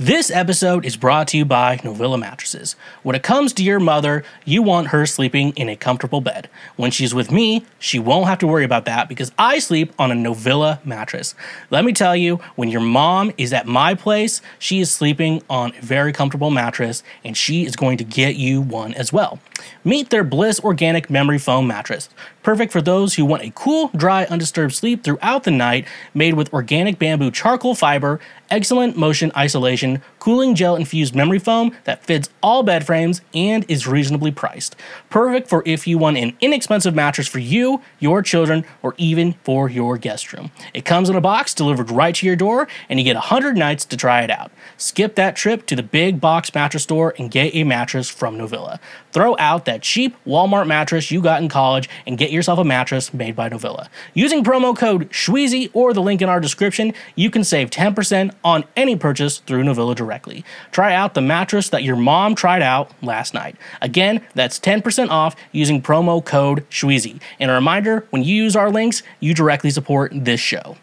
This episode is brought to you by Novilla Mattresses. When it comes to your mother, you want her sleeping in a comfortable bed. When she's with me, she won't have to worry about that because I sleep on a Novilla mattress. Let me tell you, when your mom is at my place, she is sleeping on a very comfortable mattress and she is going to get you one as well. Meet their Bliss Organic Memory Foam Mattress. Perfect for those who want a cool, dry, undisturbed sleep throughout the night, made with organic bamboo charcoal fiber, excellent motion isolation, cooling gel infused memory foam that fits all bed frames and is reasonably priced. Perfect for if you want an inexpensive mattress for you, your children, or even for your guest room. It comes in a box delivered right to your door, and you get 100 nights to try it out. Skip that trip to the big box mattress store and get a mattress from Novilla. Throw out that cheap Walmart mattress you got in college and get yourself a mattress made by Novilla. Using promo code SHWEEZY or the link in our description, you can save 10% on any purchase through Novilla directly. Try out the mattress that your mom tried out last night. Again, that's 10% off using promo code SHWEEZY. And a reminder when you use our links, you directly support this show.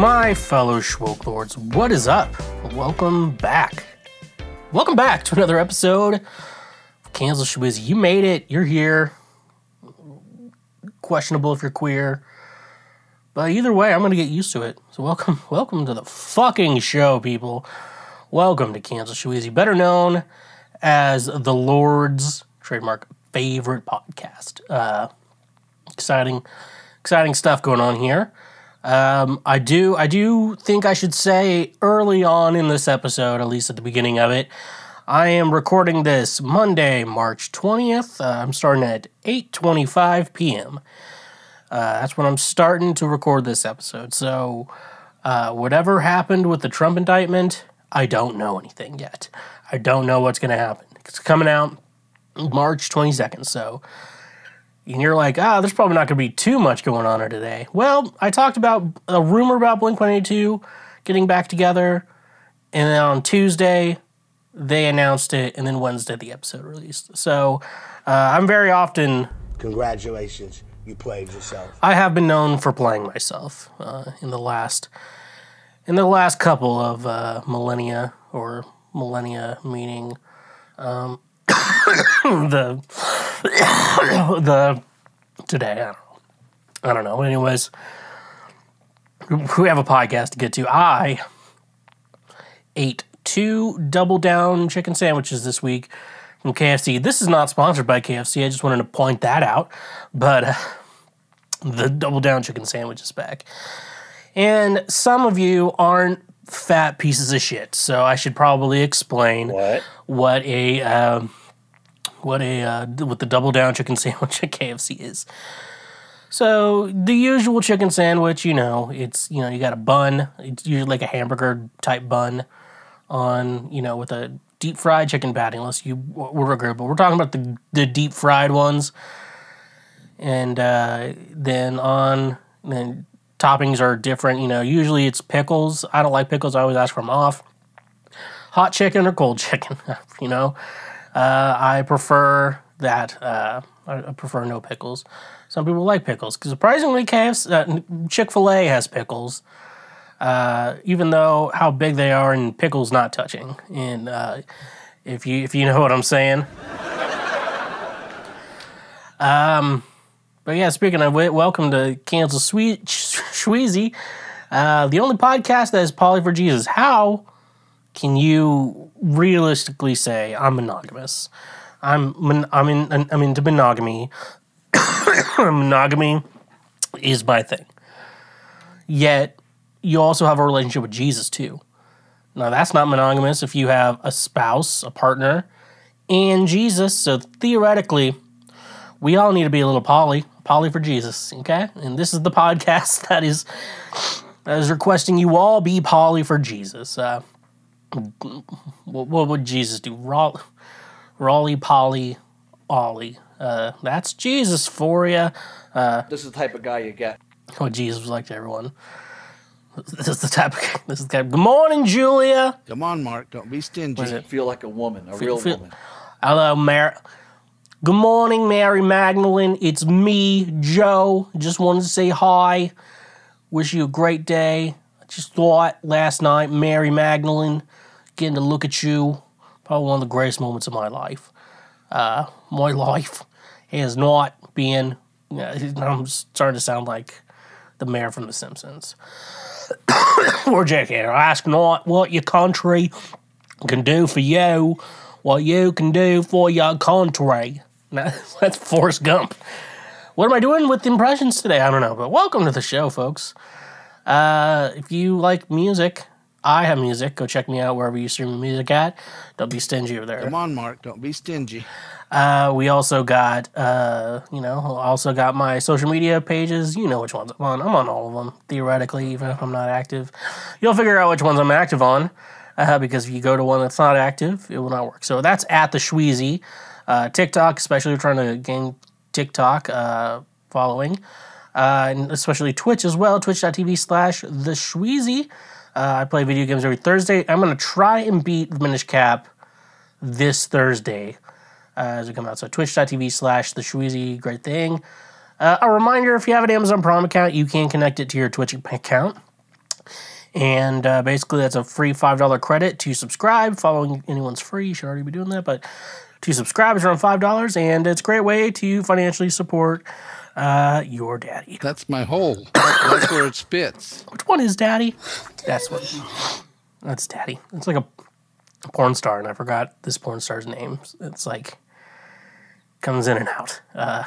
My fellow Schwoke Lords, what is up? Welcome back. Welcome back to another episode of Kansas. You made it. You're here. Questionable if you're queer. But either way, I'm going to get used to it. So welcome, welcome to the fucking show, people. Welcome to Cancel Schweezy, better known as the Lord's trademark favorite podcast. Uh, exciting, exciting stuff going on here. Um, I do, I do think I should say early on in this episode, at least at the beginning of it, I am recording this Monday, March twentieth. Uh, I'm starting at eight twenty-five p.m. Uh, that's when I'm starting to record this episode. So, uh, whatever happened with the Trump indictment, I don't know anything yet. I don't know what's going to happen. It's coming out March 22nd. So, and you're like, ah, there's probably not going to be too much going on here today. Well, I talked about a rumor about Blink 182 getting back together, and then on Tuesday, they announced it, and then Wednesday, the episode released. So, uh, I'm very often Congratulations, you played yourself. I have been known for playing myself uh, in the last in the last couple of uh, millennia or millennia meaning um, the the today. I don't know. I don't know. Anyways, we have a podcast to get to. I ate two double down chicken sandwiches this week from KFC. This is not sponsored by KFC. I just wanted to point that out. But uh, the double down chicken sandwich is back. And some of you aren't fat pieces of shit, so I should probably explain What? what a um, what a uh, what the double down chicken sandwich at KFC is. So the usual chicken sandwich, you know, it's you know you got a bun, it's usually like a hamburger type bun on you know with a deep fried chicken patty, unless you a grill. But we're talking about the the deep fried ones, and uh, then on then toppings are different. You know, usually it's pickles. I don't like pickles. I always ask for them off. Hot chicken or cold chicken, you know. Uh, I prefer that. Uh, I prefer no pickles. Some people like pickles surprisingly, KFC, uh, Chick Fil A has pickles. Uh, even though how big they are and pickles not touching, and uh, if you if you know what I'm saying. um, but yeah, speaking of welcome to Kansas Sweet Schweezy, uh, the only podcast that is poly for Jesus. How can you realistically say I'm monogamous? I'm mon- I'm in I'm into monogamy. monogamy is my thing. Yet you also have a relationship with Jesus too. Now that's not monogamous if you have a spouse, a partner, and Jesus. So theoretically, we all need to be a little poly, poly for Jesus, okay? And this is the podcast that is that is requesting you all be poly for Jesus. Uh, what, what would Jesus do? Raw, Raleigh, Polly, Ollie. Uh, that's Jesus for you. This is the type of guy you get. What Jesus was like to everyone. This is the type of this is the type. Good morning, Julia. Come on, Mark. Don't be stingy. Was it? Feel like a woman, a real feel- woman. Hello, Mary. Good morning, Mary Magdalene. It's me, Joe. Just wanted to say hi. Wish you a great day. I just thought last night, Mary Magdalene, getting to look at you, probably one of the greatest moments of my life. Uh, my life has not been. I'm starting to sound like the mayor from The Simpsons. or Jack Hanna. Ask not what your country can do for you, what you can do for your country. That's Forrest Gump. What am I doing with impressions today? I don't know, but welcome to the show, folks. Uh, if you like music, I have music. Go check me out wherever you stream music at. Don't be stingy over there. Come on, Mark. Don't be stingy. Uh, we also got, uh, you know, also got my social media pages. You know which ones I'm on. I'm on all of them, theoretically, even if I'm not active. You'll figure out which ones I'm active on, uh, because if you go to one that's not active, it will not work. So that's at the Schweezy. Uh, TikTok, especially trying to gain TikTok uh, following, uh, and especially Twitch as well. Twitch.tv slash the Schweezy. Uh, I play video games every Thursday. I'm going to try and beat Minish Cap this Thursday uh, as we come out. So twitch.tv slash the Schweezy, great thing. Uh, a reminder if you have an Amazon Prime account, you can connect it to your Twitch account. And uh, basically, that's a free $5 credit to subscribe. Following anyone's free, you should already be doing that. But to subscribe is around $5, and it's a great way to financially support uh, your daddy. That's my hole. That's where it spits. Which one is daddy? That's what. That's daddy. It's like a porn star, and I forgot this porn star's name. It's like comes in and out. Uh,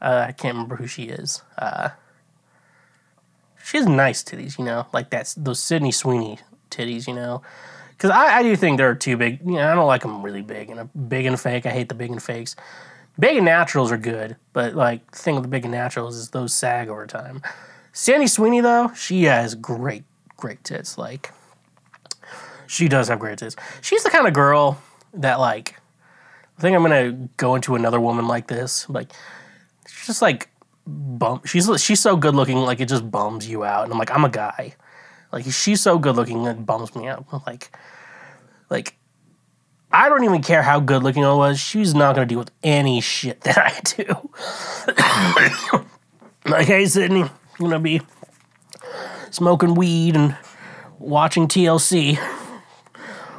uh, I can't remember who she is. Uh, she has nice titties, you know, like that's those Sydney Sweeney titties, you know. Because I, I do think they're too big. You know, I don't like them really big and big and fake. I hate the big and fakes. Big and naturals are good, but like the thing with the big and naturals is those sag over time. Sandy Sweeney though, she has great, great tits. Like she does have great tits. She's the kind of girl that like I think I'm gonna go into another woman like this. Like she's just like bum. She's she's so good looking, like it just bums you out. And I'm like, I'm a guy. Like she's so good looking, it bums me out. Like, like I don't even care how good looking I was. She's not gonna deal with any shit that I do. like, hey Sydney, I'm gonna be smoking weed and watching TLC.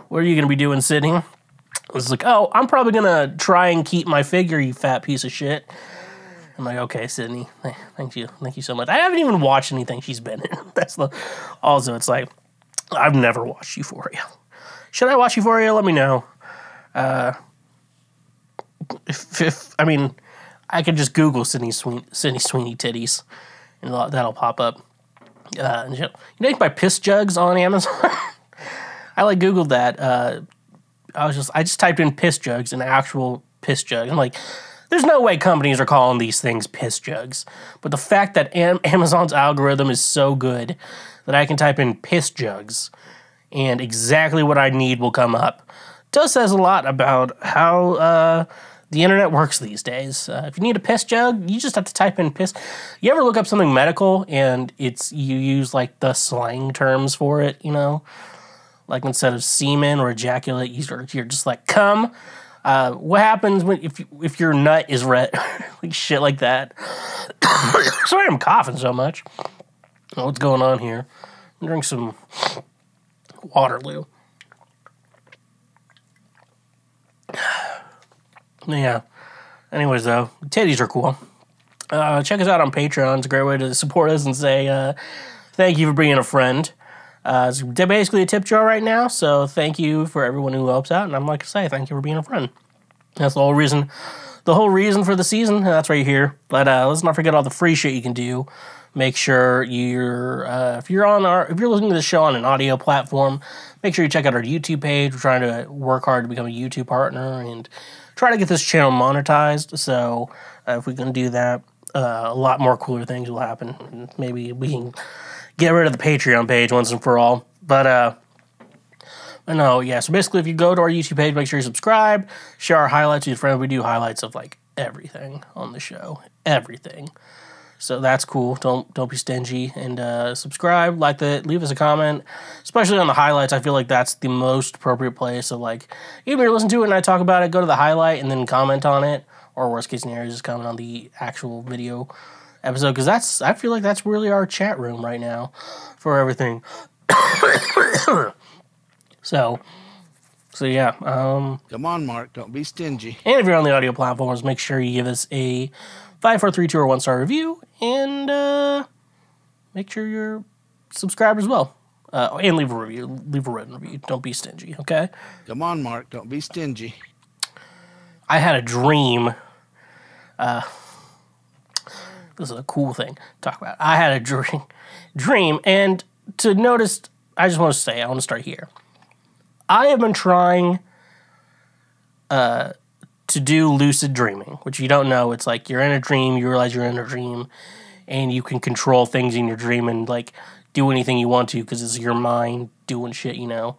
What are you gonna be doing, Sydney? It's like, oh, I'm probably gonna try and keep my figure, you fat piece of shit. I'm like, okay, Sydney, thank you, thank you so much. I haven't even watched anything she's been in. That's the. Also, it's like, I've never watched Euphoria. Should I watch Euphoria? Let me know. Uh, if, if I mean, I could just Google Sydney Sweeney, Sydney Sweeney titties, and that'll pop up. Uh, you know, you buy piss jugs on Amazon. I like Googled that. Uh, I was just I just typed in piss jugs, an actual piss jug. I'm like, there's no way companies are calling these things piss jugs. But the fact that Am- Amazon's algorithm is so good that I can type in piss jugs and exactly what I need will come up does says a lot about how uh, the internet works these days. Uh, if you need a piss jug, you just have to type in piss. You ever look up something medical and it's you use like the slang terms for it, you know? Like instead of semen or ejaculate, you're, just like come. Uh, what happens when if if your nut is red, like shit like that? Sorry, I'm coughing so much. What's going on here? Drink some Waterloo. Yeah. Anyways, though, titties are cool. Uh, check us out on Patreon. It's a great way to support us and say uh, thank you for being a friend. Uh, it's basically a tip jar right now, so thank you for everyone who helps out. And I'm like to say, thank you for being a friend. That's the whole reason, the whole reason for the season. That's you're here. But uh, let's not forget all the free shit you can do. Make sure you're uh, if you're on our if you're listening to the show on an audio platform, make sure you check out our YouTube page. We're trying to work hard to become a YouTube partner and try to get this channel monetized. So uh, if we can do that, uh, a lot more cooler things will happen. Maybe we can get rid of the Patreon page once and for all. But uh, no, yeah. So basically, if you go to our YouTube page, make sure you subscribe, share our highlights with your friends. We do highlights of like everything on the show, everything. So that's cool. Don't don't be stingy and uh, subscribe, like the leave us a comment, especially on the highlights. I feel like that's the most appropriate place. So like, even if you're listening to it and I talk about it, go to the highlight and then comment on it, or worst case scenario, just comment on the actual video episode because that's I feel like that's really our chat room right now for everything. so, so yeah. Um, Come on, Mark. Don't be stingy. and if you're on the audio platforms, make sure you give us a five, four, three, two, or one star review, and uh, make sure you're subscribed as well. Uh, and leave a review. Leave a written review. Don't be stingy. Okay. Come on, Mark. Don't be stingy. I had a dream. Uh, this is a cool thing to talk about. I had a dream, dream, and to notice, I just want to say, I want to start here. I have been trying uh, to do lucid dreaming, which you don't know. It's like you're in a dream, you realize you're in a dream, and you can control things in your dream and like do anything you want to because it's your mind doing shit, you know.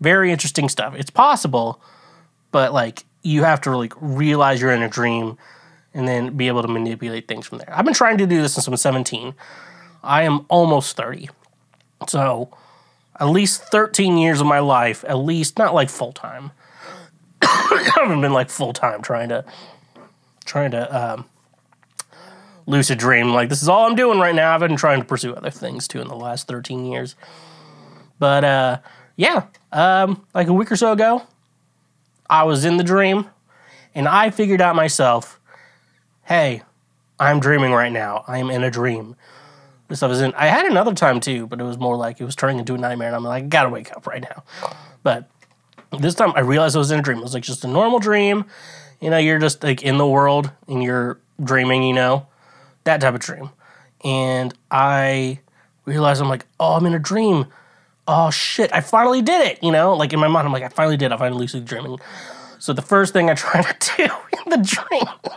Very interesting stuff. It's possible, but like you have to like realize you're in a dream and then be able to manipulate things from there. I've been trying to do this since I'm 17. I am almost 30. So, at least 13 years of my life, at least not like full time. I haven't been like full time trying to trying to um, lucid dream. Like this is all I'm doing right now. I've been trying to pursue other things too in the last 13 years. But uh, yeah, um, like a week or so ago, I was in the dream, and I figured out myself, hey, I'm dreaming right now. I'm in a dream. This stuff is in. I had another time too, but it was more like it was turning into a nightmare, and I'm like, I gotta wake up right now. But this time, I realized I was in a dream. It was like just a normal dream. You know, you're just like in the world and you're dreaming. You know, that type of dream. And I realized I'm like, oh, I'm in a dream. Oh shit, I finally did it. You know, like in my mind, I'm like, I finally did. I finally lucid dreaming. So the first thing I try to do in the dream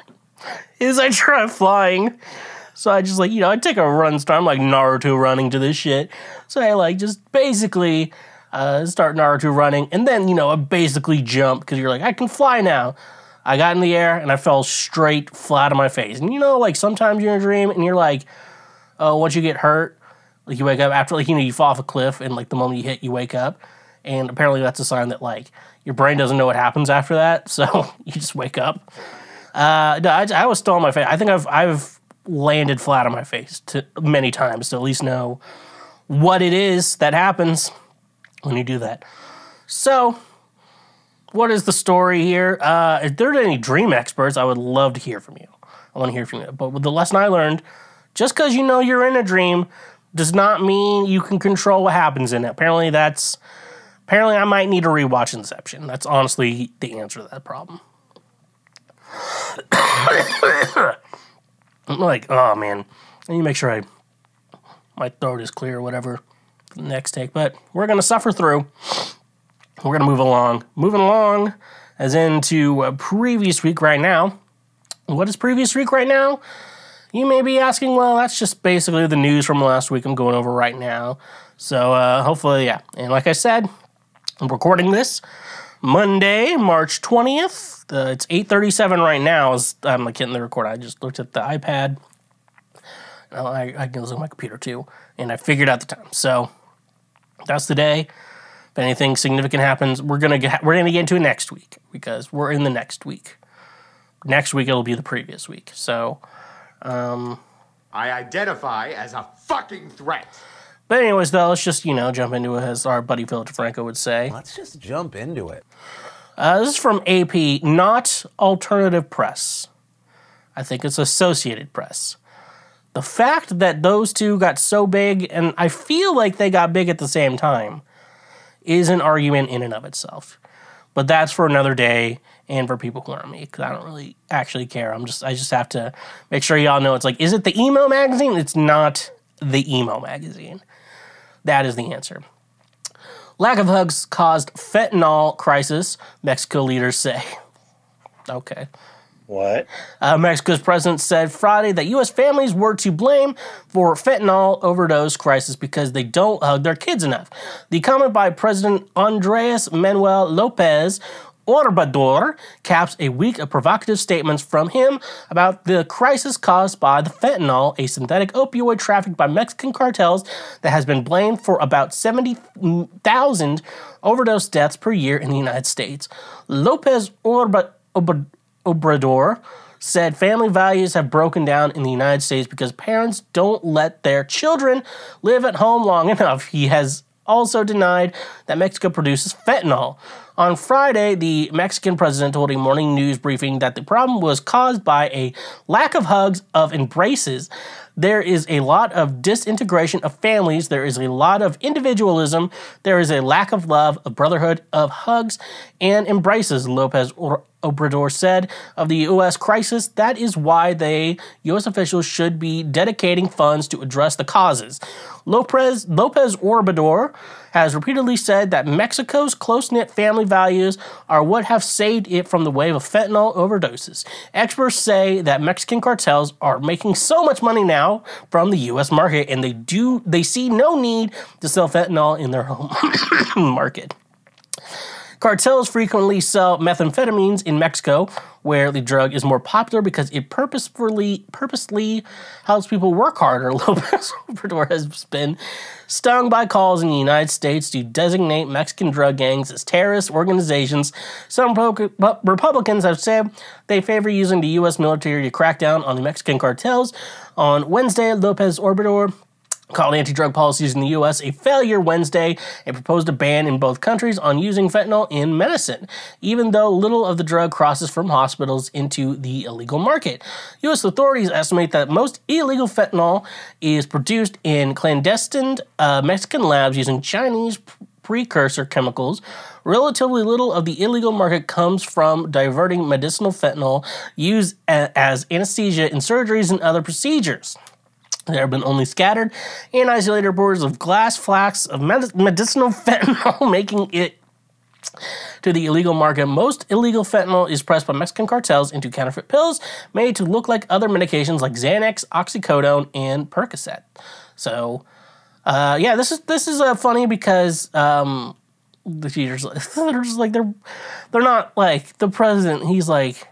is I try flying. So I just like, you know, I take a run start. I'm like Naruto running to this shit. So I like just basically uh, start Naruto running. And then, you know, I basically jump because you're like, I can fly now. I got in the air and I fell straight flat on my face. And you know, like sometimes you're in a dream and you're like, oh, once you get hurt, like you wake up after, like, you know, you fall off a cliff and like the moment you hit, you wake up. And apparently that's a sign that like your brain doesn't know what happens after that. So you just wake up. Uh, no, I, I was still on my face. I think I've, I've, landed flat on my face to many times to at least know what it is that happens when you do that. So, what is the story here? Uh, if there are any dream experts, I would love to hear from you. I want to hear from you. But with the lesson I learned, just because you know you're in a dream does not mean you can control what happens in it. Apparently, that's apparently I might need to rewatch Inception. That's honestly the answer to that problem. I'm like, oh man, I need to make sure I my throat is clear or whatever next take. But we're gonna suffer through. We're gonna move along. Moving along, as into uh, previous week right now. What is previous week right now? You may be asking, well, that's just basically the news from last week I'm going over right now. So uh, hopefully, yeah. And like I said, I'm recording this Monday, March 20th. Uh, it's 8:37 right now. As I'm like hitting the record, I just looked at the iPad. I, I can look my computer too, and I figured out the time. So that's the day. If anything significant happens, we're gonna get we're gonna get into it next week because we're in the next week. Next week it'll be the previous week. So, I identify as a fucking threat. but anyways, though, let's just you know jump into it as our buddy Phil DeFranco would say. Let's just jump into it. Uh, this is from AP, not alternative press. I think it's Associated Press. The fact that those two got so big, and I feel like they got big at the same time, is an argument in and of itself. But that's for another day and for people who aren't me, because I don't really actually care. I'm just I just have to make sure y'all know it's like, is it the emo magazine? It's not the emo magazine. That is the answer. Lack of hugs caused fentanyl crisis, Mexico leaders say. Okay. What? Uh, Mexico's president said Friday that U.S. families were to blame for fentanyl overdose crisis because they don't hug their kids enough. The comment by President Andres Manuel Lopez Obrador caps a week of provocative statements from him about the crisis caused by the fentanyl, a synthetic opioid trafficked by Mexican cartels that has been blamed for about 70,000 overdose deaths per year in the United States. Lopez Obra- Obrador said family values have broken down in the United States because parents don't let their children live at home long enough. He has also denied that Mexico produces fentanyl. On Friday, the Mexican president told a morning news briefing that the problem was caused by a lack of hugs, of embraces. There is a lot of disintegration of families. There is a lot of individualism. There is a lack of love, of brotherhood, of hugs and embraces, Lopez Obrador said of the U.S. crisis. That is why they, U.S. officials, should be dedicating funds to address the causes. Lopez, Lopez Obrador has repeatedly said that Mexico's close knit family values are what have saved it from the wave of fentanyl overdoses. Experts say that Mexican cartels are making so much money now from the U.S. market, and they do they see no need to sell fentanyl in their home market. Cartels frequently sell methamphetamines in Mexico, where the drug is more popular because it purposefully purposely helps people work harder. Lopez Obrador has been stung by calls in the United States to designate Mexican drug gangs as terrorist organizations. Some Republicans have said they favor using the U.S. military to crack down on the Mexican cartels. On Wednesday, Lopez Obrador called anti drug policies in the US a failure Wednesday and proposed a ban in both countries on using fentanyl in medicine, even though little of the drug crosses from hospitals into the illegal market. US authorities estimate that most illegal fentanyl is produced in clandestine uh, Mexican labs using Chinese precursor chemicals. Relatively little of the illegal market comes from diverting medicinal fentanyl used as anesthesia in surgeries and other procedures. There have been only scattered and isolated reports of glass flasks of med- medicinal fentanyl making it to the illegal market. Most illegal fentanyl is pressed by Mexican cartels into counterfeit pills made to look like other medications like Xanax, oxycodone, and Percocet. So, uh, yeah, this is this is uh, funny because um, the teachers they're just like they're they're not like the president. He's like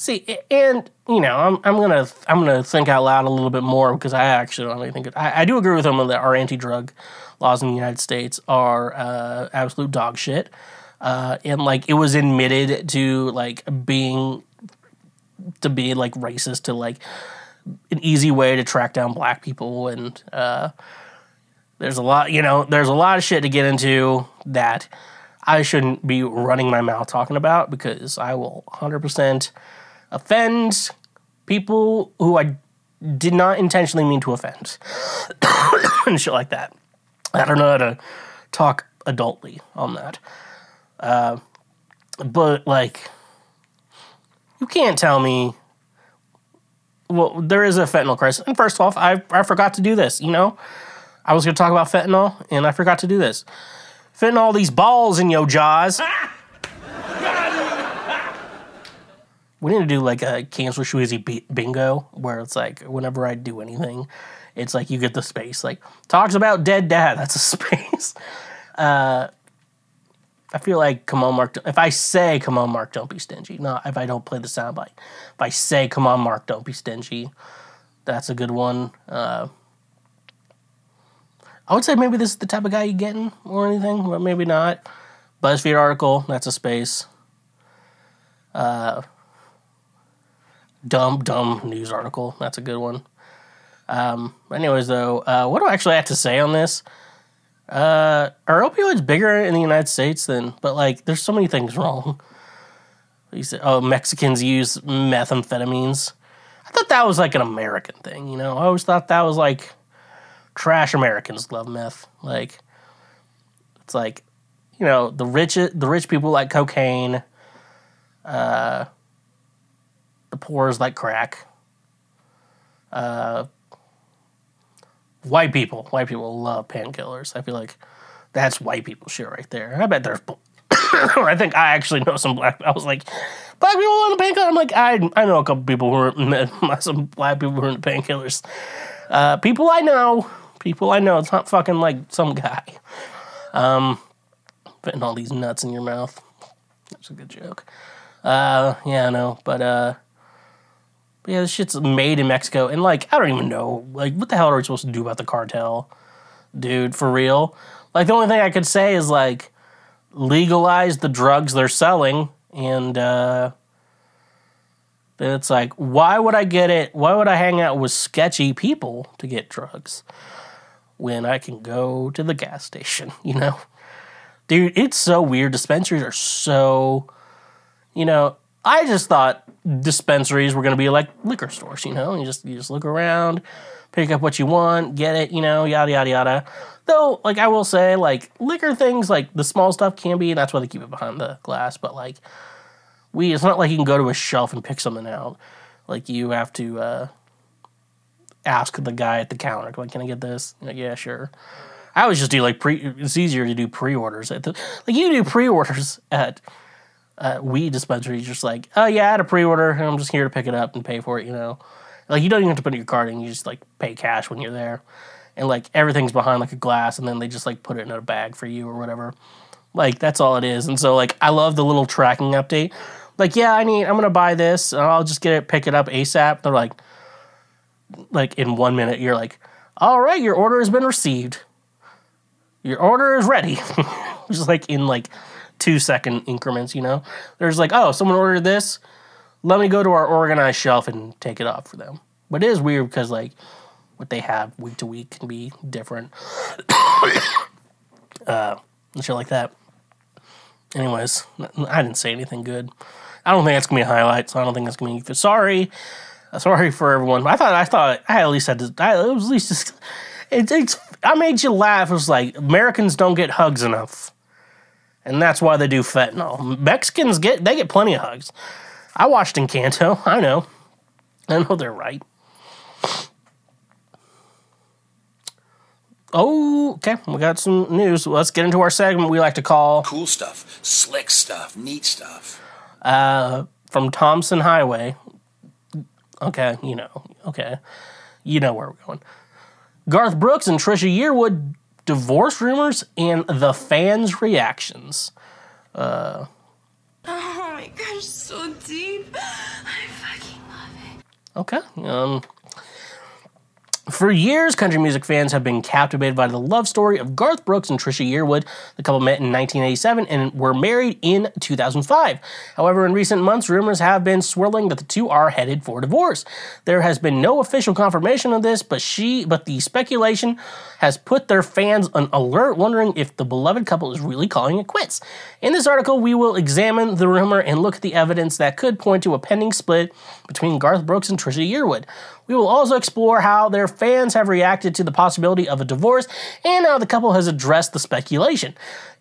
See, and you know, I'm I'm gonna I'm gonna think out loud a little bit more because I actually don't really think it, I, I do agree with him that our anti-drug laws in the United States are uh, absolute dog shit, uh, and like it was admitted to like being to be like racist to like an easy way to track down black people and uh, there's a lot you know there's a lot of shit to get into that I shouldn't be running my mouth talking about because I will 100 percent offend people who I did not intentionally mean to offend and shit like that. I don't know how to talk adultly on that. Uh, but like, you can't tell me. Well, there is a fentanyl crisis. And first off, I I forgot to do this. You know, I was going to talk about fentanyl, and I forgot to do this. Fentanyl, these balls in your jaws. we need to do like a cancel Schweezy bingo where it's like whenever I do anything, it's like you get the space. Like talks about dead dad, that's a space. Uh, I feel like come on Mark. If I say come on Mark, don't be stingy. Not if I don't play the soundbite. If I say come on Mark, don't be stingy. That's a good one. Uh, I would say maybe this is the type of guy you're getting or anything, but maybe not. BuzzFeed article, that's a space. Uh, dumb, dumb news article. That's a good one. Um, anyways, though, uh, what do I actually have to say on this? Uh, are opioids bigger in the United States than? But like, there's so many things wrong. You said, oh, Mexicans use methamphetamines. I thought that was like an American thing. You know, I always thought that was like trash Americans love meth. Like, it's like, you know, the rich the rich people like cocaine. Uh, the poor is like crack. Uh, white people, white people love painkillers. I feel like that's white people shit right there. I bet there's. I think I actually know some black. I was like, black people on the painkiller. I'm like, I I know a couple people who are some black people who are into painkillers. Uh, people I know, people I know. It's not fucking like some guy. Um, putting all these nuts in your mouth. That's a good joke. Uh, yeah, I know, but uh, yeah, this shit's made in Mexico, and like I don't even know, like what the hell are we supposed to do about the cartel, dude? For real? Like the only thing I could say is like legalize the drugs they're selling, and uh, then it's like, why would I get it? Why would I hang out with sketchy people to get drugs when I can go to the gas station? You know, dude, it's so weird. Dispensaries are so, you know, I just thought dispensaries were going to be like liquor stores. You know, you just you just look around, pick up what you want, get it. You know, yada yada yada. Though, like I will say, like liquor things, like the small stuff can be, and that's why they keep it behind the glass. But like we, it's not like you can go to a shelf and pick something out. Like you have to uh, ask the guy at the counter, like, "Can I get this?" Like, yeah, sure. I always just do like pre. It's easier to do pre-orders at the like you do pre-orders at uh, weed dispensaries. Just like, oh yeah, I had a pre-order, and I'm just here to pick it up and pay for it. You know, like you don't even have to put in your card in. You just like pay cash when you're there, and like everything's behind like a glass, and then they just like put it in a bag for you or whatever. Like that's all it is. And so like I love the little tracking update. Like yeah, I need I'm gonna buy this, and I'll just get it, pick it up ASAP. They're like, like in one minute, you're like, all right, your order has been received. Your order is ready. just like in like two second increments, you know. There's like, oh, someone ordered this. Let me go to our organized shelf and take it off for them. But it is weird because like what they have week to week can be different. uh, and shit like that. Anyways, I didn't say anything good. I don't think that's gonna be a highlight, so I don't think that's gonna be. Sorry, sorry for everyone. I thought I thought I at least had to. I, it was at least just, it, it's. I made you laugh. It was like Americans don't get hugs enough, and that's why they do fentanyl. Mexicans get they get plenty of hugs. I watched Encanto. I know. I know they're right. Oh, okay. We got some news. Let's get into our segment we like to call Cool stuff, slick stuff, neat stuff. uh, from Thompson Highway. Okay, you know. Okay, you know where we're going. Garth Brooks and Trisha Yearwood divorce rumors and the fans' reactions. Oh my gosh, so deep. I fucking love it. Okay. Um, for years, country music fans have been captivated by the love story of Garth Brooks and Trisha Yearwood. The couple met in 1987 and were married in 2005. However, in recent months, rumors have been swirling that the two are headed for divorce. There has been no official confirmation of this, but she, but the speculation has put their fans on alert, wondering if the beloved couple is really calling it quits. In this article, we will examine the rumor and look at the evidence that could point to a pending split between Garth Brooks and Trisha Yearwood. We will also explore how their fans have reacted to the possibility of a divorce and how the couple has addressed the speculation.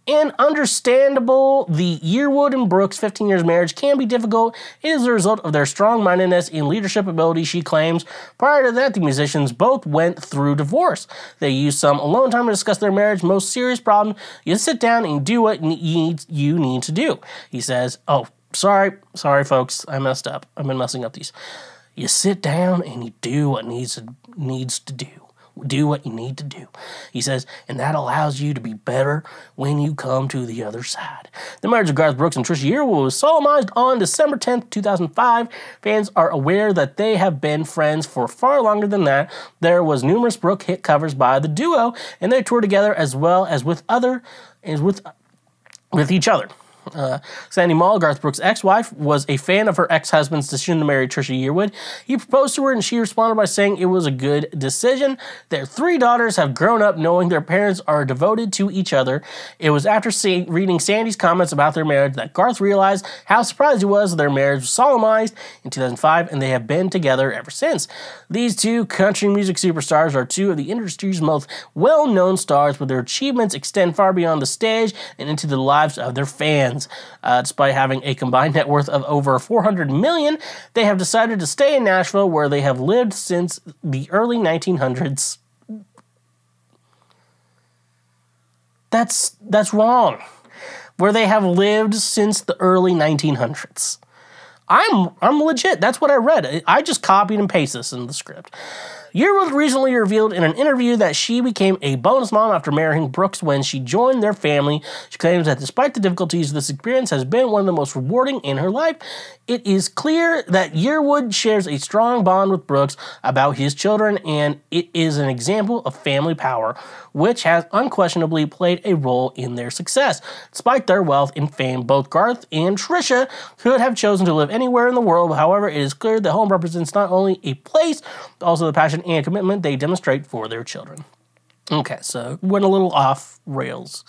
And understandable, the Yearwood and Brooks 15 years marriage can be difficult. It is a result of their strong mindedness and leadership ability, she claims. Prior to that, the musicians both went through divorce. They used some alone time to discuss their marriage most serious problem. You sit down and do what you need, to do. He says, Oh, sorry, sorry, folks, I messed up. I've been messing up these you sit down and you do what needs to, needs to do. Do what you need to do. He says, and that allows you to be better when you come to the other side. The marriage of Garth Brooks and Trisha Yearwood was solemnized on December 10th, 2005. Fans are aware that they have been friends for far longer than that. There was numerous Brooke hit covers by the duo, and they toured together as well as with other as with with each other. Uh, Sandy Mahl, Garth Brooks' ex-wife, was a fan of her ex-husband's decision to marry Trisha Yearwood. He proposed to her, and she responded by saying it was a good decision. Their three daughters have grown up knowing their parents are devoted to each other. It was after see- reading Sandy's comments about their marriage that Garth realized how surprised he was their marriage was solemnized in 2005, and they have been together ever since. These two country music superstars are two of the industry's most well-known stars, but their achievements extend far beyond the stage and into the lives of their fans. Uh, despite having a combined net worth of over 400 million, they have decided to stay in Nashville, where they have lived since the early 1900s. That's that's wrong. Where they have lived since the early 1900s. I'm I'm legit. That's what I read. I just copied and pasted this in the script. Yearwood recently revealed in an interview that she became a bonus mom after marrying Brooks when she joined their family. She claims that despite the difficulties, this experience has been one of the most rewarding in her life. It is clear that Yearwood shares a strong bond with Brooks about his children, and it is an example of family power, which has unquestionably played a role in their success. Despite their wealth and fame, both Garth and Trisha could have chosen to live anywhere in the world. However, it is clear that home represents not only a place, but also the passion and commitment they demonstrate for their children. Okay, so went a little off rails.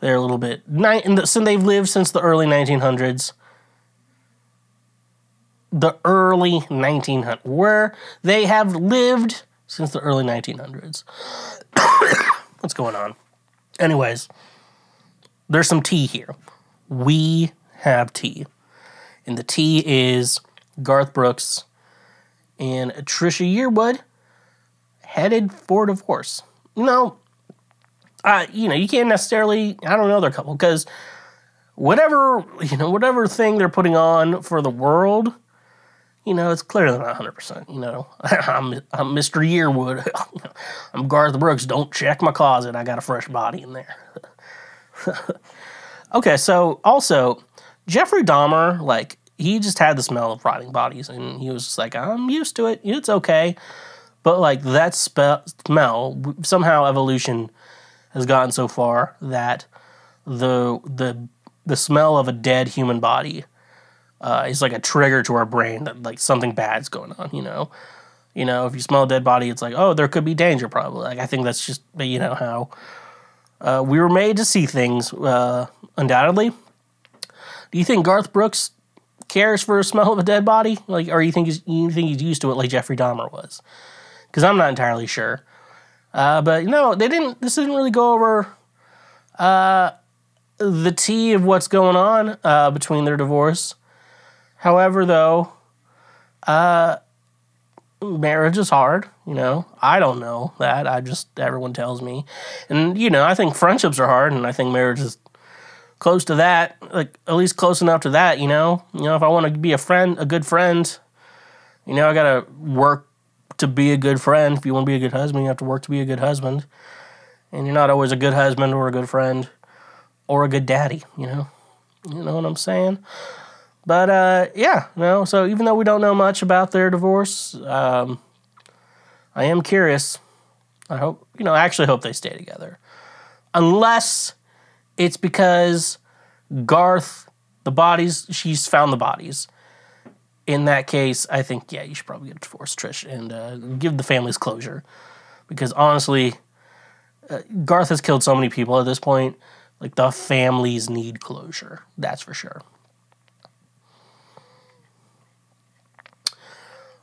They're a little bit. Ni- so they've lived since the early 1900s. The early 1900s, where they have lived since the early 1900s. What's going on? Anyways, there's some tea here. We have tea. And the tea is Garth Brooks and Trisha Yearwood headed for divorce. Know, uh, you know, you can't necessarily, I don't know their couple, because whatever, you know, whatever thing they're putting on for the world, you know, it's clearly not 100%. You know, I'm, I'm Mr. Yearwood. I'm Garth Brooks. Don't check my closet. I got a fresh body in there. okay, so also, Jeffrey Dahmer, like, he just had the smell of rotting bodies and he was just like, I'm used to it. It's okay. But, like, that spe- smell, somehow evolution has gotten so far that the, the, the smell of a dead human body uh, is like a trigger to our brain that like something bad's going on. You know, you know, if you smell a dead body, it's like, oh, there could be danger. Probably. Like I think that's just you know how uh, we were made to see things. Uh, undoubtedly. Do you think Garth Brooks cares for a smell of a dead body, like, or you think he's, you think he's used to it like Jeffrey Dahmer was? Because I'm not entirely sure. Uh, but no, they didn't. This didn't really go over uh, the tea of what's going on uh, between their divorce. However, though, uh, marriage is hard. You know, I don't know that. I just everyone tells me, and you know, I think friendships are hard, and I think marriage is close to that, like at least close enough to that. You know, you know, if I want to be a friend, a good friend, you know, I gotta work to be a good friend. If you want to be a good husband, you have to work to be a good husband, and you're not always a good husband or a good friend or a good daddy. You know, you know what I'm saying. But uh, yeah, no. So even though we don't know much about their divorce, um, I am curious. I hope you know. I actually hope they stay together, unless it's because Garth, the bodies, she's found the bodies. In that case, I think yeah, you should probably get a divorce, Trish, and uh, give the families closure, because honestly, uh, Garth has killed so many people at this point. Like the families need closure. That's for sure.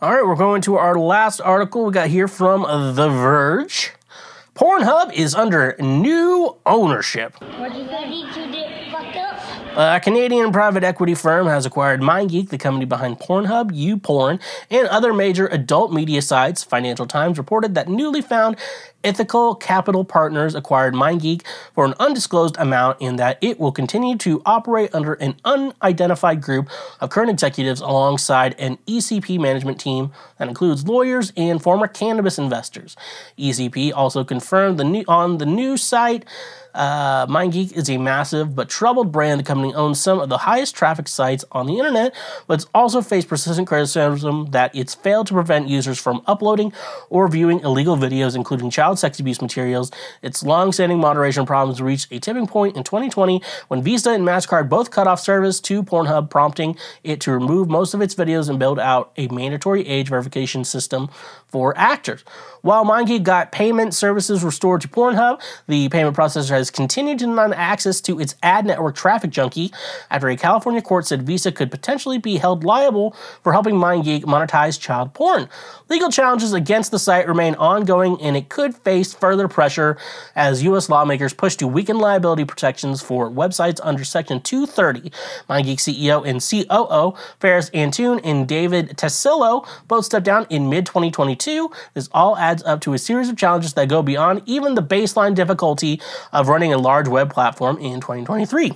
All right, we're going to our last article we got here from The Verge. Pornhub is under new ownership. What you say? You two did fucked up? Uh, a Canadian private equity firm has acquired MindGeek, the company behind Pornhub, YouPorn, and other major adult media sites. Financial Times reported that newly found Ethical Capital Partners acquired MindGeek for an undisclosed amount in that it will continue to operate under an unidentified group of current executives alongside an ECP management team that includes lawyers and former cannabis investors. ECP also confirmed the new, on the new site uh, MindGeek is a massive but troubled brand. The company owns some of the highest traffic sites on the internet, but it's also faced persistent criticism that it's failed to prevent users from uploading or viewing illegal videos, including child sex abuse materials. Its long-standing moderation problems reached a tipping point in 2020 when Visa and MasterCard both cut off service to Pornhub, prompting it to remove most of its videos and build out a mandatory age verification system for actors. While MindGeek got payment services restored to Pornhub, the payment processor has continued to deny access to its ad network TrafficJunky after a California court said Visa could potentially be held liable for helping MindGeek monetize child porn. Legal challenges against the site remain ongoing and it could face further pressure as U.S. lawmakers push to weaken liability protections for websites under Section 230. MindGeek CEO and COO Feras Antoon and David Tassillo both stepped down in mid 2022. This all adds up to a series of challenges that go beyond even the baseline difficulty of running a large web platform in 2023.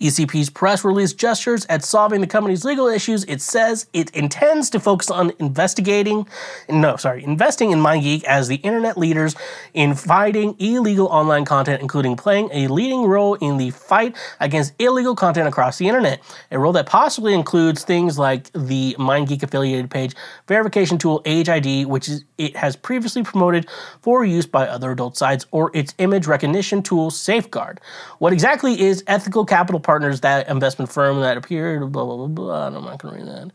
ECP's press release gestures at solving the company's legal issues. It says it intends to focus on investigating, no, sorry, investing in MindGeek as the internet leaders in fighting illegal online content, including playing a leading role in the fight against illegal content across the internet. A role that possibly includes things like the MindGeek affiliated page verification tool Age ID, which is, it has previously promoted for use by other adult sites, or its image recognition tool Safeguard. What exactly is ethical capital partners, that investment firm that appeared, blah, blah, blah, blah. I'm not going to read that.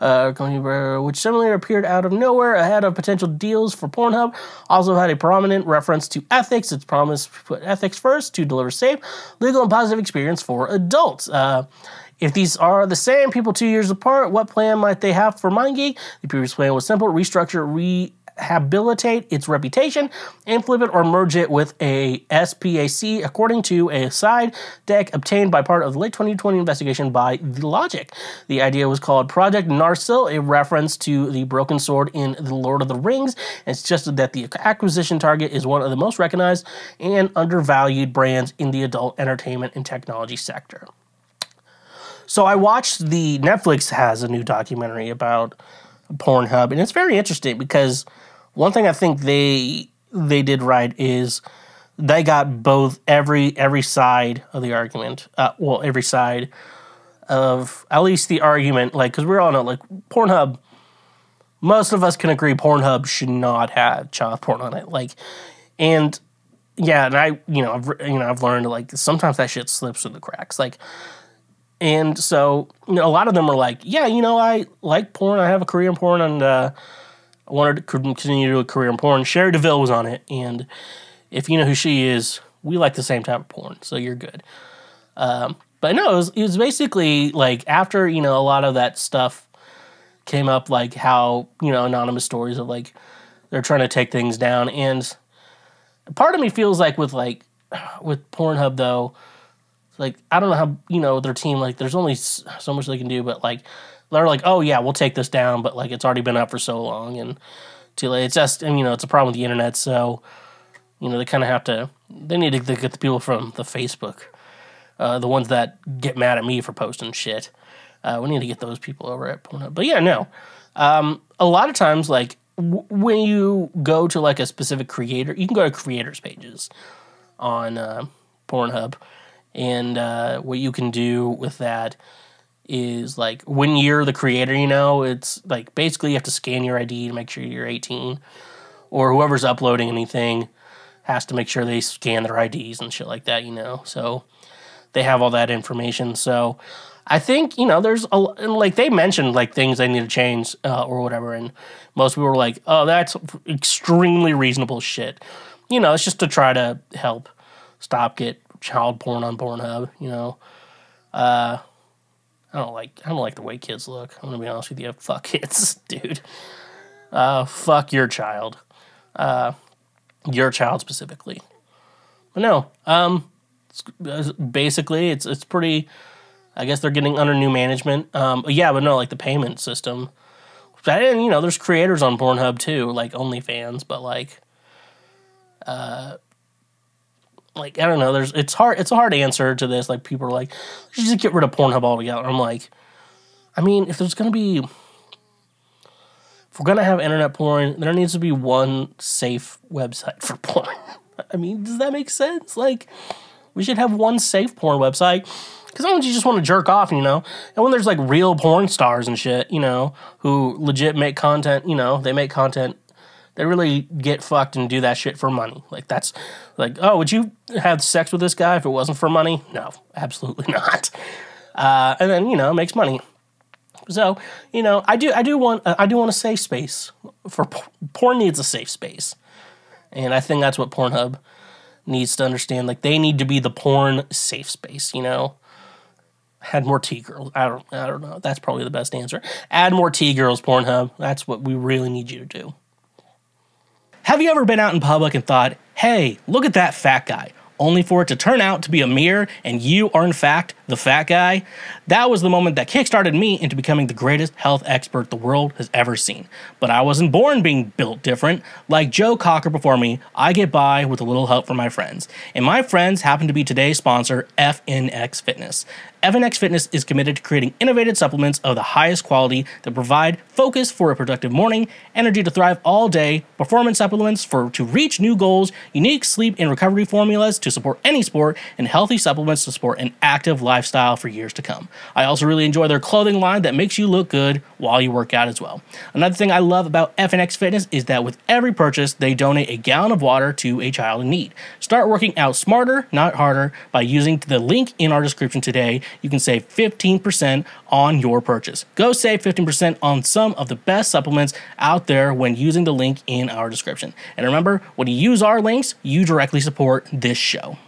Uh, which similarly appeared out of nowhere ahead of potential deals for Pornhub, also had a prominent reference to ethics. Its promise to put ethics first to deliver safe, legal, and positive experience for adults. Uh, if these are the same people two years apart, what plan might they have for MindGeek? The previous plan was simple: restructure, rehabilitate its reputation, and flip it or merge it with a SPAC, according to a side deck obtained by part of the late 2020 investigation by The Logic. The idea was called Project Narsil, a reference to the broken sword in The Lord of the Rings, and suggested that the acquisition target is one of the most recognized and undervalued brands in the adult entertainment and technology sector. So I watched the Netflix has a new documentary about Pornhub, and it's very interesting because one thing I think they they did right is they got both every every side of the argument. Uh, well, every side of at least the argument, like because we're all know like Pornhub. Most of us can agree Pornhub should not have child porn on it. Like, and yeah, and I you know I've you know I've learned like sometimes that shit slips through the cracks. Like and so you know, a lot of them are like, yeah, you know, I like porn. I have a career in porn, and uh, I wanted to continue to do a career in porn. Cherie DeVille was on it, and if you know who she is, we like the same type of porn, so you're good. Um, but no, it was, it was basically like after you know a lot of that stuff came up, like how you know anonymous stories of like they're trying to take things down, and part of me feels like with like with Pornhub though like I don't know how you know their team like there's only so much they can do, but like they're like, oh yeah, we'll take this down, but like it's already been up for so long, and too late. It's just and you know it's a problem with the internet, so you know they kind of have to. They need to get the people from the Facebook, uh, the ones that get mad at me for posting shit. Uh, we need to get those people over at Pornhub. But yeah, no. Um, a lot of times, like w- when you go to like a specific creator, you can go to creators pages on uh, Pornhub and uh, what you can do with that is like when you're the creator, you know, it's like basically you have to scan your ID to make sure you're 18, or whoever's uploading anything has to make sure they scan their IDs and shit like that, you know. So they have all that information. So I think you know there's a like they mentioned like things they need to change uh, or whatever, and most people were like, "Oh, that's extremely reasonable shit." You know, it's just to try to help stop get child porn on Pornhub. You know, uh, I don't like I don't like the way kids look. I'm gonna be honest with you. Fuck kids, dude. Uh, fuck your child. Uh, your child specifically. But no, um, it's, basically it's it's pretty. I guess they're getting under new management. Um, yeah, but no, like the payment system. And you know, there's creators on Pornhub too, like OnlyFans, but like, uh, like I don't know. There's it's hard. It's a hard answer to this. Like people are like, just get rid of Pornhub altogether. I'm like, I mean, if there's gonna be, if we're gonna have internet porn, there needs to be one safe website for porn. I mean, does that make sense? Like, we should have one safe porn website. Because sometimes you just want to jerk off, you know? And when there's like real porn stars and shit, you know, who legit make content, you know, they make content they really get fucked and do that shit for money. Like that's like, oh, would you have sex with this guy if it wasn't for money? No, absolutely not. Uh, and then you know makes money. So you know, I do I do want I do want a safe space for porn needs a safe space, and I think that's what Pornhub needs to understand. Like they need to be the porn safe space. You know, had more T girls. I don't I don't know. That's probably the best answer. Add more T girls, Pornhub. That's what we really need you to do. Have you ever been out in public and thought, hey, look at that fat guy? only for it to turn out to be a mirror and you are in fact the fat guy. That was the moment that kickstarted me into becoming the greatest health expert the world has ever seen. But I wasn't born being built different. Like Joe Cocker before me, I get by with a little help from my friends. And my friends happen to be today's sponsor, FNX Fitness. FNX Fitness is committed to creating innovative supplements of the highest quality that provide focus for a productive morning, energy to thrive all day, performance supplements for to reach new goals, unique sleep and recovery formulas to support any sport, and healthy supplements to support an active lifestyle for years to come. I also really enjoy their clothing line that makes you look good while you work out as well. Another thing I love about FNX Fitness is that with every purchase, they donate a gallon of water to a child in need. Start working out smarter, not harder, by using the link in our description today you can save 15% on your purchase. Go save 15% on some of the best supplements out there when using the link in our description. And remember, when you use our links, you directly support this show.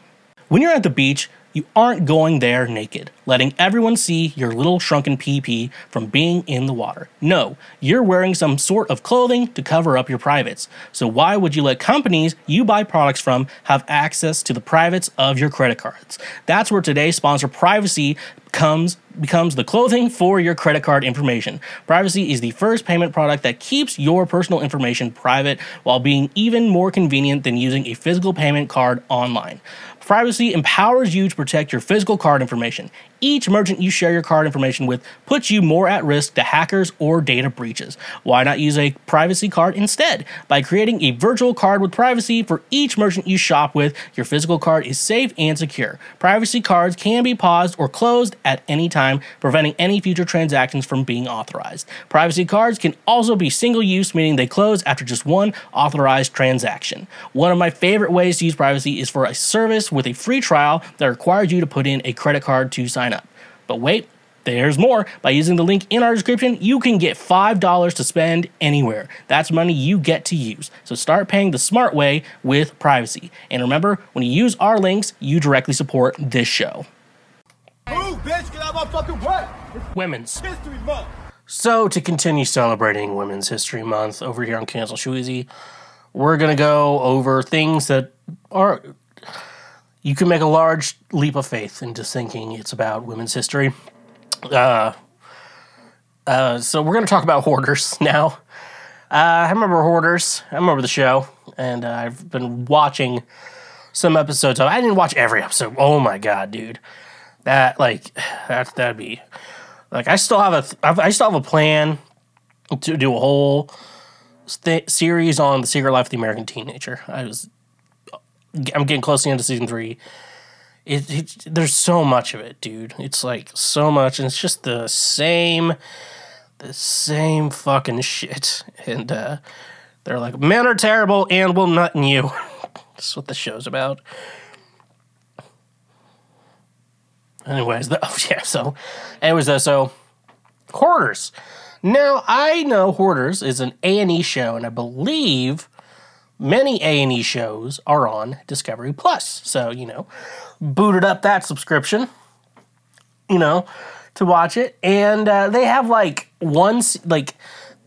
When you're at the beach, you aren't going there naked, letting everyone see your little shrunken PP from being in the water. No, you're wearing some sort of clothing to cover up your privates. So why would you let companies you buy products from have access to the privates of your credit cards? That's where today's sponsor Privacy comes becomes the clothing for your credit card information. Privacy is the first payment product that keeps your personal information private while being even more convenient than using a physical payment card online. Privacy empowers you to protect your physical card information. Each merchant you share your card information with puts you more at risk to hackers or data breaches. Why not use a privacy card instead? By creating a virtual card with privacy for each merchant you shop with, your physical card is safe and secure. Privacy cards can be paused or closed at any time, preventing any future transactions from being authorized. Privacy cards can also be single use, meaning they close after just one authorized transaction. One of my favorite ways to use privacy is for a service with a free trial that requires you to put in a credit card to sign up. But wait, there's more. By using the link in our description, you can get $5 to spend anywhere. That's money you get to use. So start paying the smart way with privacy. And remember, when you use our links, you directly support this show. Move, bitch, get out my fucking way! Women's. History month! So, to continue celebrating Women's History Month over here on Cancel Schweezy, we're going to go over things that are. You can make a large leap of faith into thinking it's about women's history. Uh, uh, so, we're going to talk about hoarders now. Uh, I remember Hoarders. I remember the show, and I've been watching some episodes of. I didn't watch every episode. Oh my god, dude! That like that that'd be like I still have a th- I still have a plan to do a whole st- series on the Secret Life of the American Teenager. I was I'm getting close to the end of season three. It, it there's so much of it, dude. It's like so much, and it's just the same the same fucking shit. And uh, they're like, men are terrible and will nut in you. That's what the show's about. Anyways, the, oh yeah, so, anyways, uh, so, Hoarders. Now, I know Hoarders is an A&E show, and I believe many A&E shows are on Discovery Plus. So, you know, booted up that subscription, you know, to watch it. And uh, they have like one, like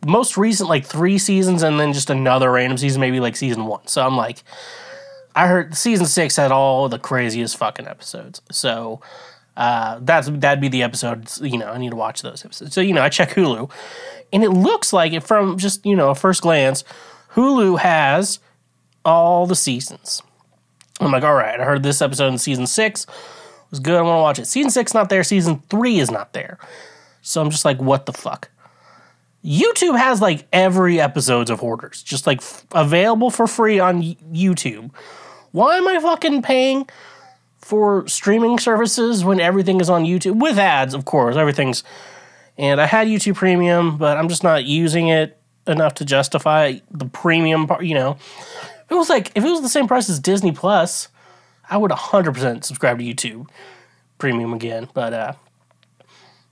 most recent, like three seasons, and then just another random season, maybe like season one. So I'm like, I heard season six had all the craziest fucking episodes. So uh, that's that'd be the episodes. You know, I need to watch those episodes. So you know, I check Hulu, and it looks like it from just you know a first glance, Hulu has all the seasons. I'm like, all right, I heard this episode in season six it was good. I want to watch it. Season six not there. Season three is not there. So I'm just like, what the fuck? YouTube has like every episodes of Hoarders, just like f- available for free on YouTube. Why am I fucking paying for streaming services when everything is on YouTube with ads? Of course, everything's. And I had YouTube Premium, but I'm just not using it enough to justify the premium part. You know, if it was like if it was the same price as Disney Plus, I would 100% subscribe to YouTube Premium again. But uh,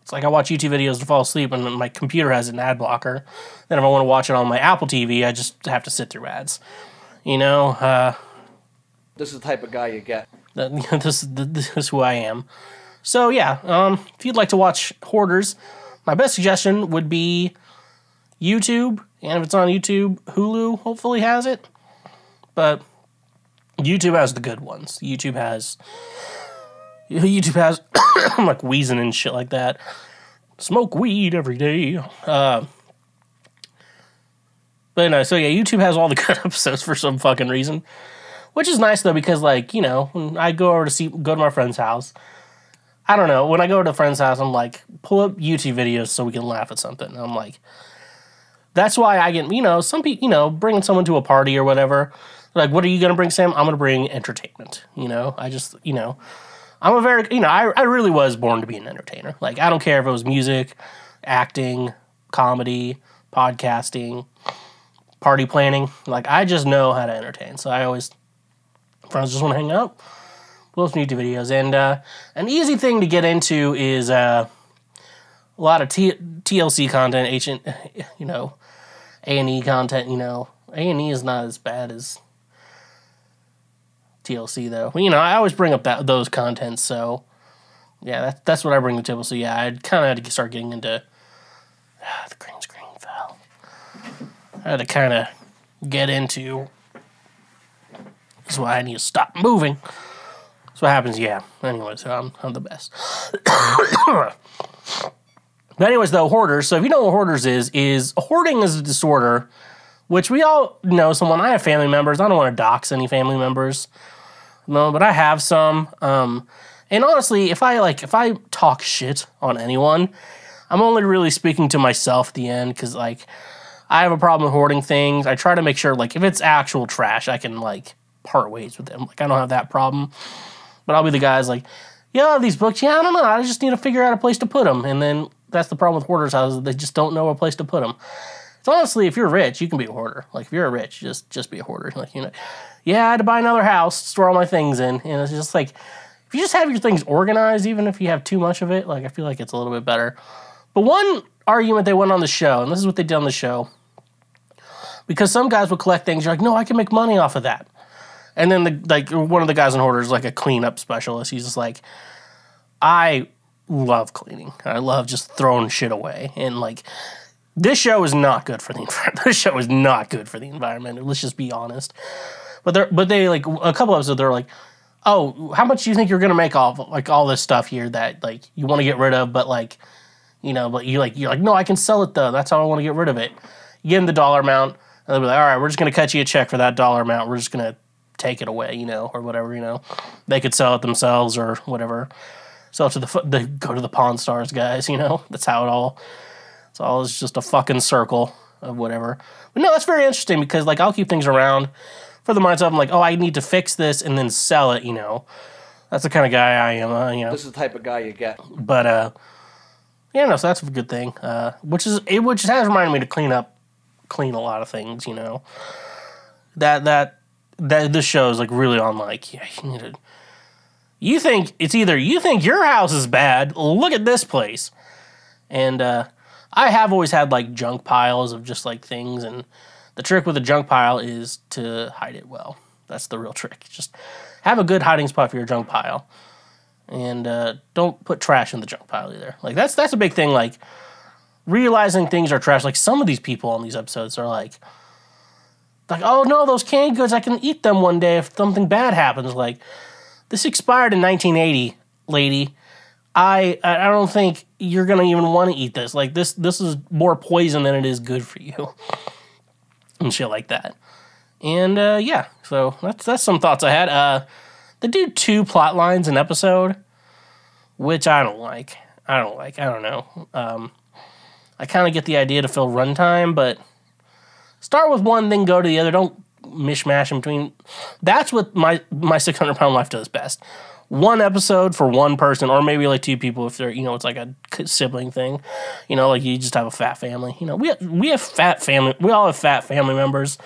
it's like I watch YouTube videos to fall asleep, and my computer has an ad blocker. Then if I want to watch it on my Apple TV, I just have to sit through ads. You know, uh, This is the type of guy you get. this, this is who I am. So yeah, um, if you'd like to watch Hoarders, my best suggestion would be YouTube. And if it's on YouTube, Hulu hopefully has it. But YouTube has the good ones. YouTube has YouTube has I'm like wheezing and shit like that. Smoke weed every day. Uh, but no, so yeah, YouTube has all the good episodes for some fucking reason, which is nice though because like you know when I go over to see go to my friend's house, I don't know when I go to a friend's house I'm like pull up YouTube videos so we can laugh at something. And I'm like, that's why I get you know some people you know bringing someone to a party or whatever. Like, what are you gonna bring, Sam? I'm gonna bring entertainment. You know, I just you know. I'm a very, you know, I, I really was born to be an entertainer. Like, I don't care if it was music, acting, comedy, podcasting, party planning. Like, I just know how to entertain. So I always, friends just want to hang out, post YouTube videos. And uh, an easy thing to get into is uh, a lot of T- TLC content, ancient, you know, A&E content, you know. A&E is not as bad as TLC though. You know, I always bring up that those contents, so yeah, that's that's what I bring to the table. So yeah, I kind of had to start getting into ah, the green screen fell. I had to kind of get into. That's why I need to stop moving. That's what happens. Yeah. Anyways, I'm I'm the best. but anyways, though hoarders. So if you know what hoarders is, is hoarding is a disorder, which we all know. Someone I have family members. I don't want to dox any family members. No, but I have some. Um, and honestly, if I like, if I talk shit on anyone, I'm only really speaking to myself at the end because like I have a problem hoarding things. I try to make sure like if it's actual trash, I can like part ways with them. Like I don't have that problem. But I'll be the guys like, yeah, these books. Yeah, I don't know. I just need to figure out a place to put them. And then that's the problem with hoarders' houses. They just don't know a place to put them. It's honestly, if you're rich, you can be a hoarder. Like if you're rich, just just be a hoarder. Like you know, yeah, I had to buy another house, store all my things in, and it's just like if you just have your things organized, even if you have too much of it, like I feel like it's a little bit better. But one argument they went on the show, and this is what they did on the show, because some guys would collect things. You're like, no, I can make money off of that. And then the like one of the guys in hoarders, like a cleanup specialist, he's just like, I love cleaning. I love just throwing shit away, and like this show is not good for the environment. This show is not good for the environment. Let's just be honest. But they're but they like a couple episodes. They're like, oh, how much do you think you're gonna make off like all this stuff here that like you want to get rid of, but like, you know, but you like you're like, no, I can sell it though. That's how I want to get rid of it. You give them the dollar amount, and they'll be like, all right, we're just gonna cut you a check for that dollar amount. We're just gonna take it away, you know, or whatever, you know. They could sell it themselves or whatever. Sell it to the the go to the Pawn Stars guys, you know. That's how it all it's all is just a fucking circle of whatever. But no, that's very interesting because like I'll keep things around for the mindset. I'm like, oh, I need to fix this and then sell it. You know, that's the kind of guy I am. Uh, you know, This is the type of guy you get. but uh, yeah, no, so that's a good thing. Uh, which is it, which has reminded me to clean up, clean a lot of things. You know, that that that this show is like really on like yeah, you need to. You think it's either you think your house is bad. Look at this place, and uh, I have always had like junk piles of just like things, and the trick with a junk pile is to hide it well. That's the real trick. Just have a good hiding spot for your junk pile, and uh, don't put trash in the junk pile either. Like that's that's a big thing. Like realizing things are trash. Like some of these people on these episodes are like, like oh no, those canned goods I can eat them one day if something bad happens. Like this expired in 1980, lady. I I don't think you're gonna even want to eat this. Like this this is more poison than it is good for you, and shit like that. And uh, yeah, so that's that's some thoughts I had. Uh, they do two plot lines an episode, which I don't like. I don't like. I don't know. Um, I kind of get the idea to fill runtime, but start with one, then go to the other. Don't mishmash in between. That's what my my six hundred pound life does best. One episode for one person, or maybe like two people if they're you know it's like a sibling thing. You know, like you just have a fat family. You know, we have, we have fat family. We all have fat family members.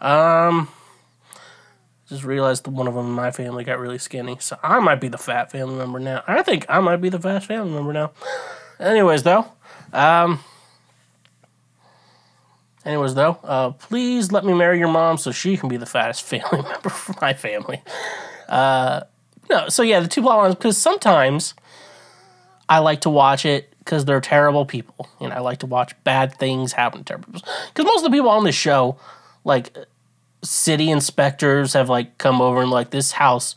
Um, just realized one of them in my family got really skinny, so I might be the fat family member now. I think I might be the fat family member now. Anyways, though, um. Anyways, though, uh, please let me marry your mom so she can be the fattest family member for my family. Uh, no, so yeah, the two plot lines because sometimes I like to watch it because they're terrible people, and I like to watch bad things happen to terrible people. Because most of the people on this show, like, city inspectors have like come over and like this house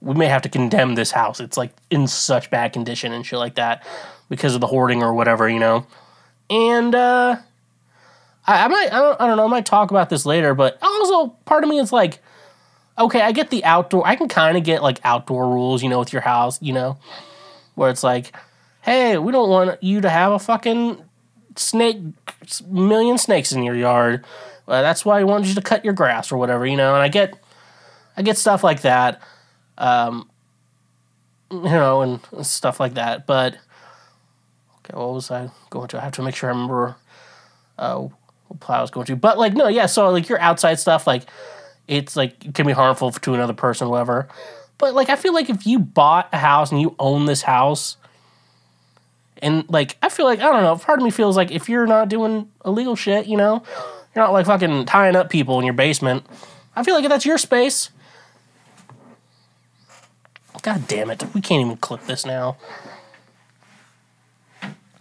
we may have to condemn this house. It's like in such bad condition and shit like that because of the hoarding or whatever, you know. And uh I, I might I don't, I don't know, I might talk about this later, but also part of me is like okay, I get the outdoor I can kind of get like outdoor rules, you know, with your house, you know, where it's like hey, we don't want you to have a fucking snake million snakes in your yard. Uh, that's why we want you to cut your grass or whatever, you know. And I get, I get stuff like that, um, you know, and, and stuff like that. But okay, what was I going to? I have to make sure I remember uh, was going to. But like, no, yeah. So like your outside stuff, like it's like can be harmful to another person, whatever. But like, I feel like if you bought a house and you own this house, and like, I feel like I don't know. Part of me feels like if you're not doing illegal shit, you know, you're not like fucking tying up people in your basement. I feel like if that's your space. God damn it. We can't even clip this now.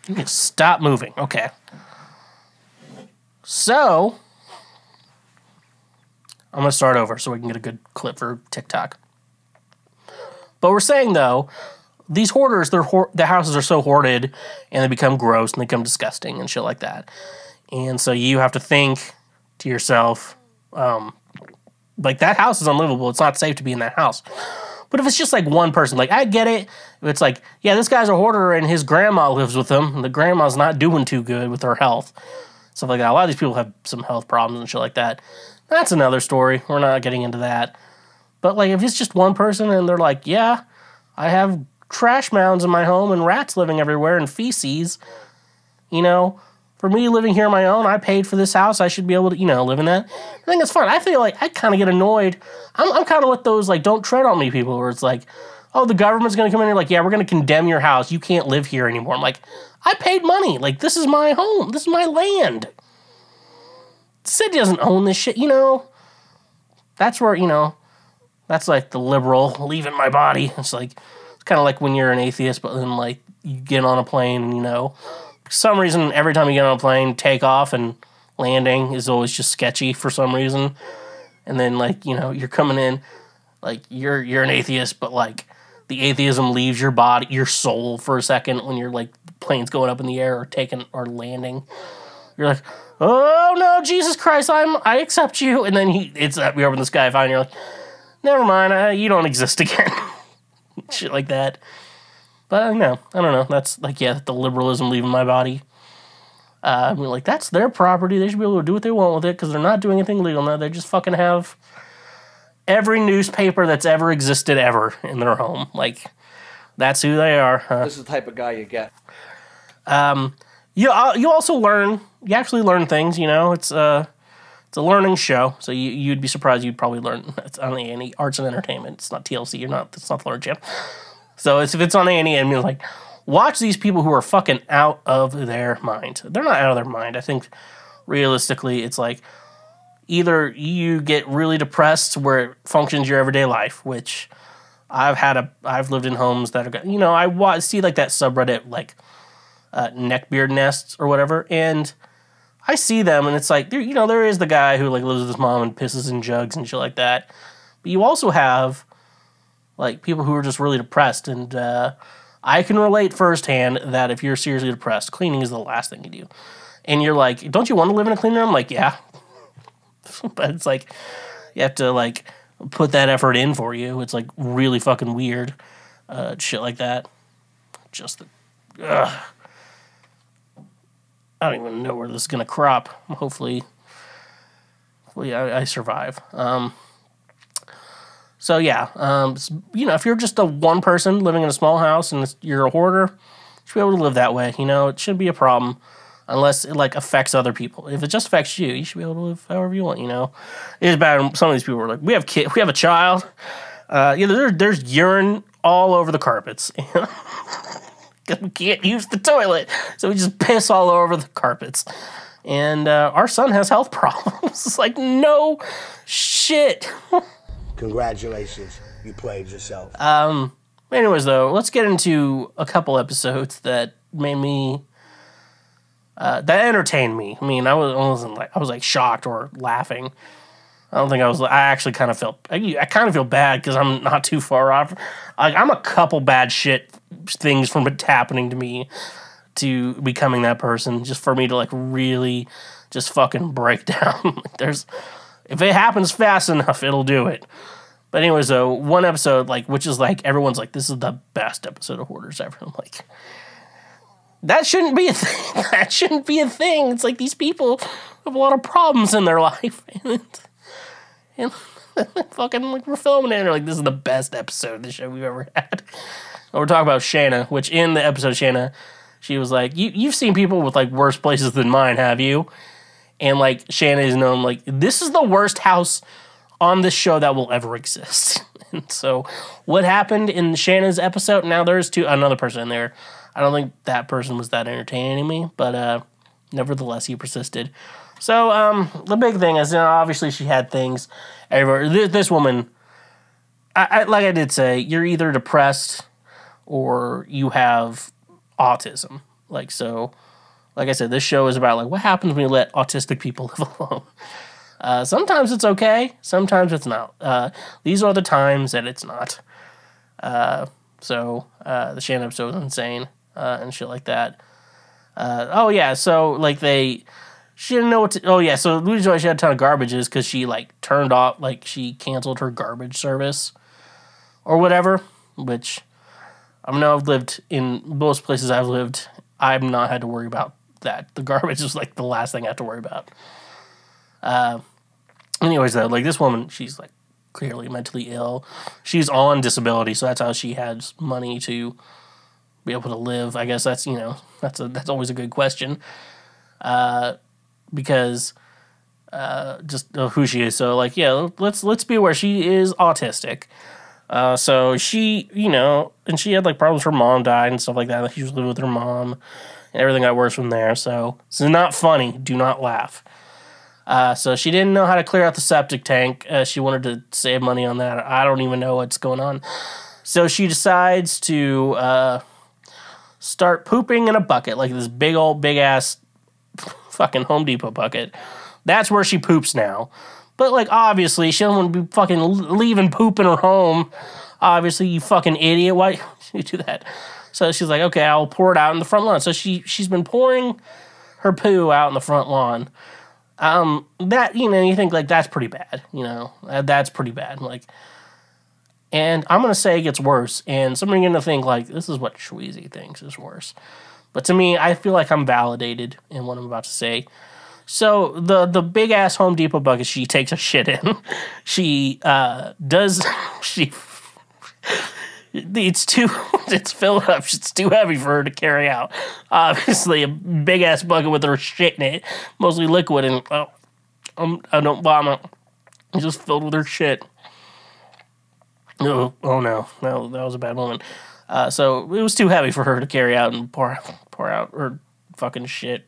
You can stop moving. Okay. So, I'm going to start over so we can get a good clip for TikTok. But we're saying, though, these hoarders, their the houses are so hoarded and they become gross and they become disgusting and shit like that. And so you have to think to yourself, um, like that house is unlivable. It's not safe to be in that house. But if it's just like one person, like I get it. If it's like, yeah, this guy's a hoarder and his grandma lives with him, and the grandma's not doing too good with her health, stuff like that. A lot of these people have some health problems and shit like that. That's another story. We're not getting into that. But like, if it's just one person and they're like, yeah, I have trash mounds in my home and rats living everywhere and feces, you know, for me living here on my own, I paid for this house. I should be able to, you know, live in that. I think it's fine. I feel like I kind of get annoyed. I'm, I'm kind of with those like don't tread on me people where it's like, oh, the government's going to come in and like, yeah, we're going to condemn your house. You can't live here anymore. I'm like, I paid money. Like this is my home. This is my land. City doesn't own this shit. You know, that's where you know, that's like the liberal leaving my body. It's like it's kind of like when you're an atheist, but then like you get on a plane and you know some reason, every time you get on a plane, takeoff and landing is always just sketchy for some reason. And then, like, you know, you're coming in, like, you're you're an atheist, but like, the atheism leaves your body, your soul for a second when you're like planes going up in the air or taking or landing. You're like, oh no, Jesus Christ, I'm I accept you. And then he it's you up in the sky, fine. You're like, never mind, uh, you don't exist again. Shit like that. But no, I don't know. That's like yeah, the liberalism leaving my body. Uh, I mean, like that's their property. They should be able to do what they want with it because they're not doing anything illegal now. They just fucking have every newspaper that's ever existed ever in their home. Like that's who they are. Huh? This is the type of guy you get. Um, you uh, you also learn. You actually learn things. You know, it's uh it's a learning show. So you you'd be surprised. You'd probably learn. It's on the any arts and entertainment. It's not TLC. You're not. It's not the Learn Channel. So it's, if it's on A&E, I mean, like, watch these people who are fucking out of their mind. They're not out of their mind. I think realistically, it's like either you get really depressed where it functions your everyday life, which I've had a, I've lived in homes that are, you know, I wa- see like that subreddit, like uh, neckbeard nests or whatever, and I see them and it's like, you know, there is the guy who like lives with his mom and pisses in jugs and shit like that. But you also have like people who are just really depressed. And uh, I can relate firsthand that if you're seriously depressed, cleaning is the last thing you do. And you're like, don't you want to live in a clean room? I'm like, yeah. but it's like, you have to like put that effort in for you. It's like really fucking weird. Uh, shit like that. Just the, ugh. I don't even know where this is gonna crop. Hopefully, hopefully I, I survive. Um, so yeah, um, you know, if you're just a one person living in a small house and you're a hoarder, you should be able to live that way. You know, it shouldn't be a problem unless it like affects other people. If it just affects you, you should be able to live however you want. You know, it is bad. Some of these people are like, we have kid, we have a child. Uh, yeah, there, there's urine all over the carpets. We can't use the toilet, so we just piss all over the carpets. And uh, our son has health problems. it's like no shit. Congratulations, you played yourself. Um. Anyways, though, let's get into a couple episodes that made me uh, that entertained me. I mean, I was I wasn't like I was like shocked or laughing. I don't think I was. I actually kind of felt. I, I kind of feel bad because I'm not too far off. Like I'm a couple bad shit things from it happening to me to becoming that person. Just for me to like really, just fucking break down. There's, if it happens fast enough, it'll do it. But anyways, though, one episode like which is like everyone's like this is the best episode of Hoarders ever. I'm like. That shouldn't be a thing. That shouldn't be a thing. It's like these people have a lot of problems in their life. And, and fucking like we're filming it and they're like, this is the best episode of the show we've ever had. And we're talking about Shanna, which in the episode Shanna, she was like, You you've seen people with like worse places than mine, have you? And like Shanna is known like this is the worst house on this show that will ever exist. And so what happened in Shanna's episode, now there's two another person in there. I don't think that person was that entertaining to me, but uh nevertheless he persisted. So um the big thing is you know, obviously she had things everywhere. This, woman I, I like I did say, you're either depressed or you have autism. Like so like I said, this show is about like what happens when you let autistic people live alone. Uh, sometimes it's okay, sometimes it's not. Uh, these are the times that it's not. Uh, so uh, the Shannon episode was insane uh, and shit like that. Uh, oh yeah, so like they, she didn't know what to. Oh yeah, so the reason why she had a ton of garbage is because she like turned off, like she canceled her garbage service or whatever. Which I know I've lived in most places I've lived. I've not had to worry about that. The garbage is like the last thing I have to worry about. Uh, anyways, though, like this woman, she's like clearly mentally ill. She's on disability, so that's how she has money to be able to live. I guess that's you know that's a that's always a good question, uh, because uh, just of who she is. So like yeah, let's let's be aware she is autistic. Uh, so she, you know, and she had like problems. Her mom died and stuff like that. She was living with her mom, and everything got worse from there. So this is not funny. Do not laugh. Uh, so she didn't know how to clear out the septic tank. Uh, she wanted to save money on that. I don't even know what's going on. So she decides to uh, start pooping in a bucket, like this big old big ass fucking Home Depot bucket. That's where she poops now. But like obviously she doesn't want to be fucking leaving poop in her home. Obviously, you fucking idiot. Why you do that? So she's like, okay, I'll pour it out in the front lawn. So she she's been pouring her poo out in the front lawn. Um, that you know, you think like that's pretty bad. You know, that's pretty bad. Like, and I'm gonna say it gets worse. And some are gonna think like this is what Schweezy thinks is worse. But to me, I feel like I'm validated in what I'm about to say. So the the big ass Home Depot bucket she takes a shit in. she uh does she it's too it's filled up it's too heavy for her to carry out obviously a big ass bucket with her shit in it mostly liquid and oh, um, i don't vomit it's just filled with her shit oh, oh no no that was a bad moment uh, so it was too heavy for her to carry out and pour pour out her fucking shit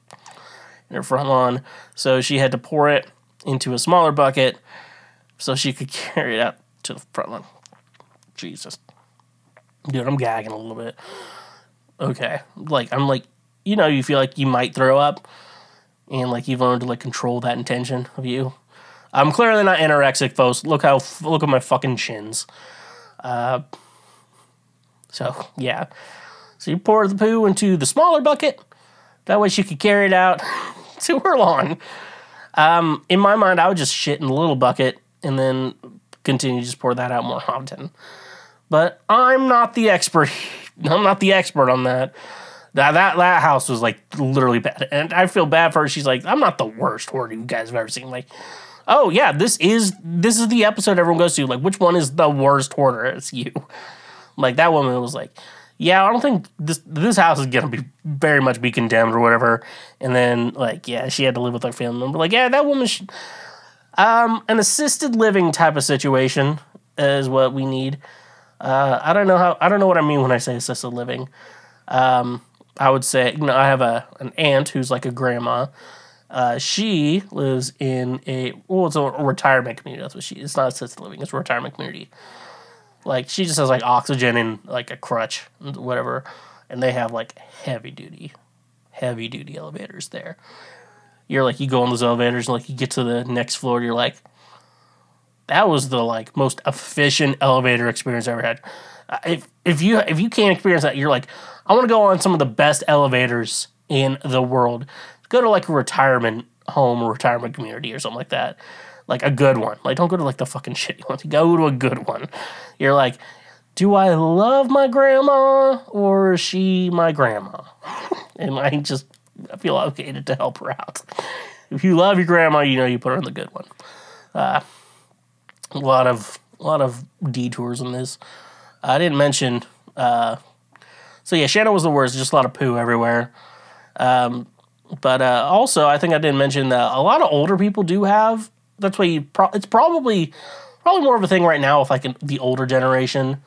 in her front lawn so she had to pour it into a smaller bucket so she could carry it out to the front lawn jesus Dude, I'm gagging a little bit. Okay. Like, I'm like, you know, you feel like you might throw up and like you've learned to like control that intention of you. I'm clearly not anorexic, folks. Look how, look at my fucking chins. Uh, so, yeah. So you pour the poo into the smaller bucket. That way she could carry it out to her lawn. Um, in my mind, I would just shit in the little bucket and then continue to just pour that out more often but I'm not the expert. I'm not the expert on that. That that that house was like literally bad, and I feel bad for her. She's like, I'm not the worst hoarder you guys have ever seen. Like, oh yeah, this is this is the episode everyone goes to. Like, which one is the worst hoarder? It's you. Like that woman was like, yeah, I don't think this this house is gonna be very much be condemned or whatever. And then like, yeah, she had to live with her family member. Like, yeah, that woman. Should, um, an assisted living type of situation is what we need. Uh, I don't know how. I don't know what I mean when I say assisted living. Um, I would say, you know, I have a an aunt who's like a grandma. Uh, she lives in a well, it's a retirement community. That's what she. It's not assisted living. It's a retirement community. Like she just has like oxygen and like a crutch, and whatever, and they have like heavy duty, heavy duty elevators there. You're like you go on those elevators and like you get to the next floor, you're like, that was the like most efficient elevator experience I ever had. Uh, If if you if you can't experience that, you're like, I want to go on some of the best elevators in the world. Go to like a retirement home or retirement community or something like that. Like a good one. Like don't go to like the fucking shitty ones. Go to a good one. You're like, do I love my grandma or is she my grandma? and I just I feel obligated to help her out. If you love your grandma, you know you put her in the good one. Uh, a lot of a lot of detours in this. I didn't mention. Uh, so yeah, Shannon was the worst. Just a lot of poo everywhere. Um, but uh, also, I think I didn't mention that a lot of older people do have. That's why you. Pro- it's probably probably more of a thing right now with like an, the older generation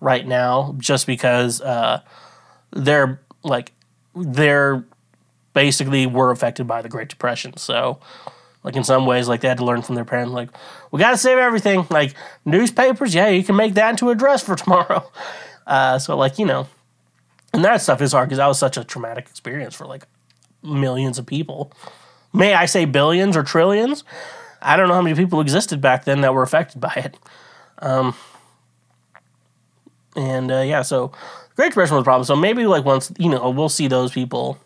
right now, just because uh, they're like they're basically were affected by the Great Depression. So, like in some ways, like they had to learn from their parents. Like we got to save everything. Like newspapers, yeah, you can make that into a dress for tomorrow. Uh, so like you know, and that stuff is hard because that was such a traumatic experience for like millions of people. May I say billions or trillions? I don't know how many people existed back then that were affected by it. Um, and uh, yeah, so Great Depression was a problem. So maybe like once you know we'll see those people.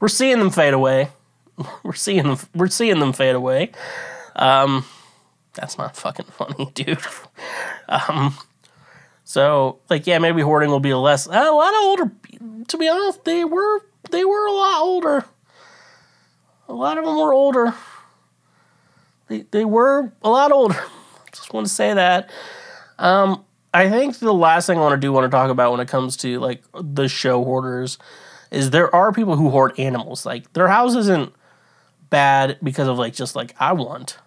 We're seeing them fade away. We're seeing them. We're seeing them fade away. Um, that's not fucking funny, dude. um, so like yeah, maybe hoarding will be less a lot of older. To be honest, they were they were a lot older. A lot of them were older. They they were a lot older. Just want to say that. Um, I think the last thing I want to do want to talk about when it comes to like the show hoarders is there are people who hoard animals. Like their house isn't bad because of like just like I want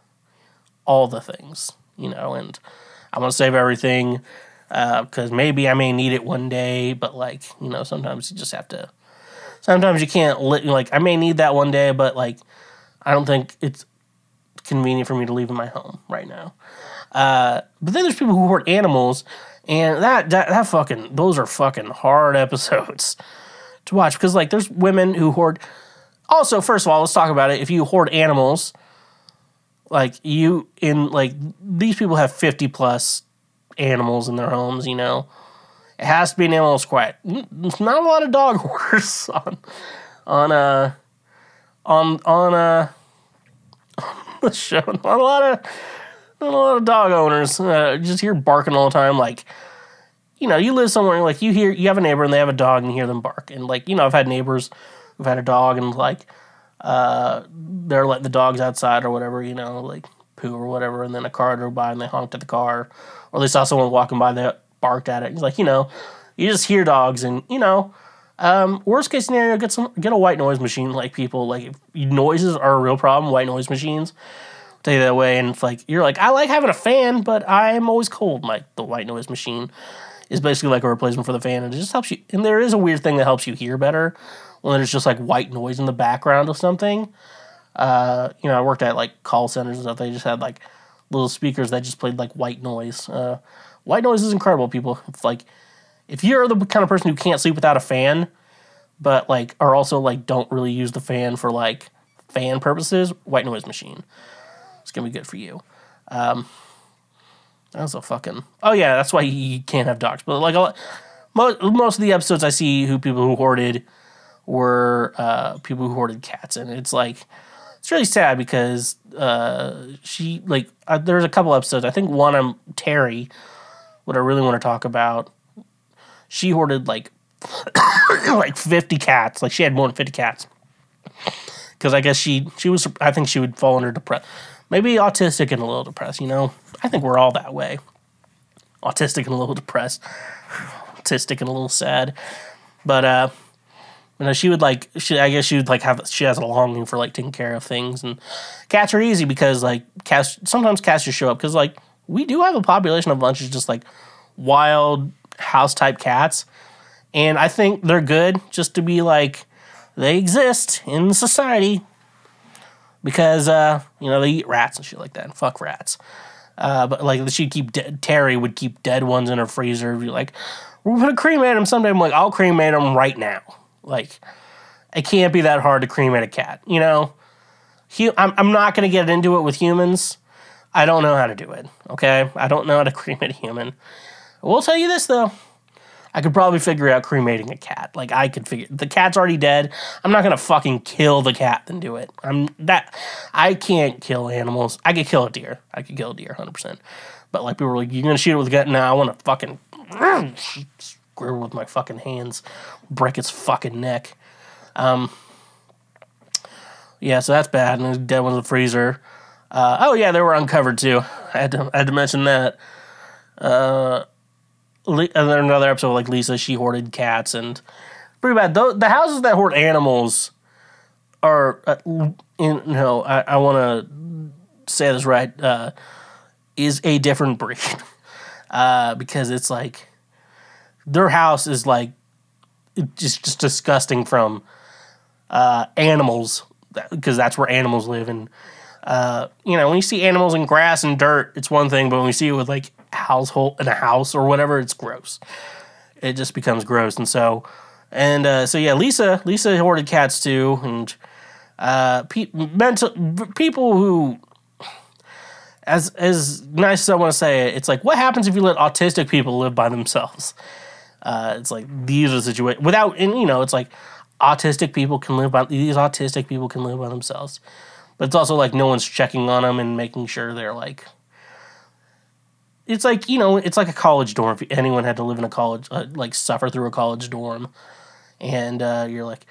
all the things, you know, and I want to save everything because maybe I may need it one day, but like you know, sometimes you just have to. Sometimes you can't li- like I may need that one day, but like I don't think it's convenient for me to leave in my home right now. Uh, but then there's people who hoard animals, and that, that that fucking those are fucking hard episodes to watch because like there's women who hoard. Also, first of all, let's talk about it. If you hoard animals, like you in like these people have 50 plus animals in their homes, you know. It has to be an animal quiet. There's not a lot of dog hoarders on on uh on on uh the show. Not a lot of not a lot of dog owners. Uh, just hear barking all the time. Like, you know, you live somewhere like you hear you have a neighbor and they have a dog and you hear them bark. And like, you know, I've had neighbors who've had a dog and like uh they're letting the dogs outside or whatever, you know, like poo or whatever, and then a car drove by and they honked at the car. Or they saw someone walking by that barked at it. It's like, you know, you just hear dogs and, you know, um, worst case scenario, get some get a white noise machine like people like noises are a real problem, white noise machines you that way. And like you're like, I like having a fan, but I'm always cold. Like the white noise machine is basically like a replacement for the fan, and it just helps you. And there is a weird thing that helps you hear better when there's just like white noise in the background of something. Uh, you know, I worked at like call centers and stuff. They just had like little speakers that just played like white noise. Uh, white noise is incredible, people. It's like if you're the kind of person who can't sleep without a fan, but like are also like don't really use the fan for like fan purposes, white noise machine. It's gonna be good for you. Um, that's a fucking. Oh yeah, that's why you can't have dogs. But like a lot, most most of the episodes I see who people who hoarded were uh, people who hoarded cats, and it's like it's really sad because uh, she like uh, there's a couple episodes. I think one I'm Terry. What I really want to talk about, she hoarded like like 50 cats. Like she had more than 50 cats. Because I guess she she was I think she would fall under depressed maybe autistic and a little depressed, you know? I think we're all that way. Autistic and a little depressed. Autistic and a little sad. But uh you know, she would like she I guess she would like have she has a longing for like taking care of things and cats are easy because like cats sometimes cats just show up because like we do have a population of bunches just like wild house type cats. And I think they're good just to be like they exist in society because uh, you know they eat rats and shit like that. And fuck rats. Uh, but like she'd keep Terry would keep dead ones in her freezer. Be like, we're gonna cremate them someday. I'm like, I'll cremate them right now. Like, it can't be that hard to cremate a cat. You know, Hu- I'm I'm not gonna get into it with humans. I don't know how to do it. Okay, I don't know how to cremate a human. I will tell you this though. I could probably figure out cremating a cat. Like I could figure the cat's already dead. I'm not gonna fucking kill the cat then do it. I'm that I can't kill animals. I could kill a deer. I could kill a deer 100. percent But like people were like, you're gonna shoot it with a gun? No, I want to fucking screw with my fucking hands, break its fucking neck. Um. Yeah, so that's bad. And the dead one's in the freezer. Uh, oh yeah, they were uncovered too. I had to, I had to mention that. Uh, Le- and then another episode like Lisa, she hoarded cats and pretty bad. Tho- the houses that hoard animals are, uh, in, no, I, I want to say this right, uh, is a different breed uh, because it's like their house is like just just disgusting from uh, animals because that's where animals live and uh, you know when you see animals in grass and dirt it's one thing but when you see it with like household in a house or whatever it's gross. It just becomes gross. And so and uh, so yeah lisa lisa hoarded cats too. And uh, pe- mental people who as as nice as i want to say it it's like what happens if you let autistic people live by themselves? Uh, it's like these are situations without and you know it's like autistic people can live by these autistic people can live by themselves but it's also like no one's checking on them and making sure they're like it's like you know it's like a college dorm. If anyone had to live in a college uh, like suffer through a college dorm and uh, you're like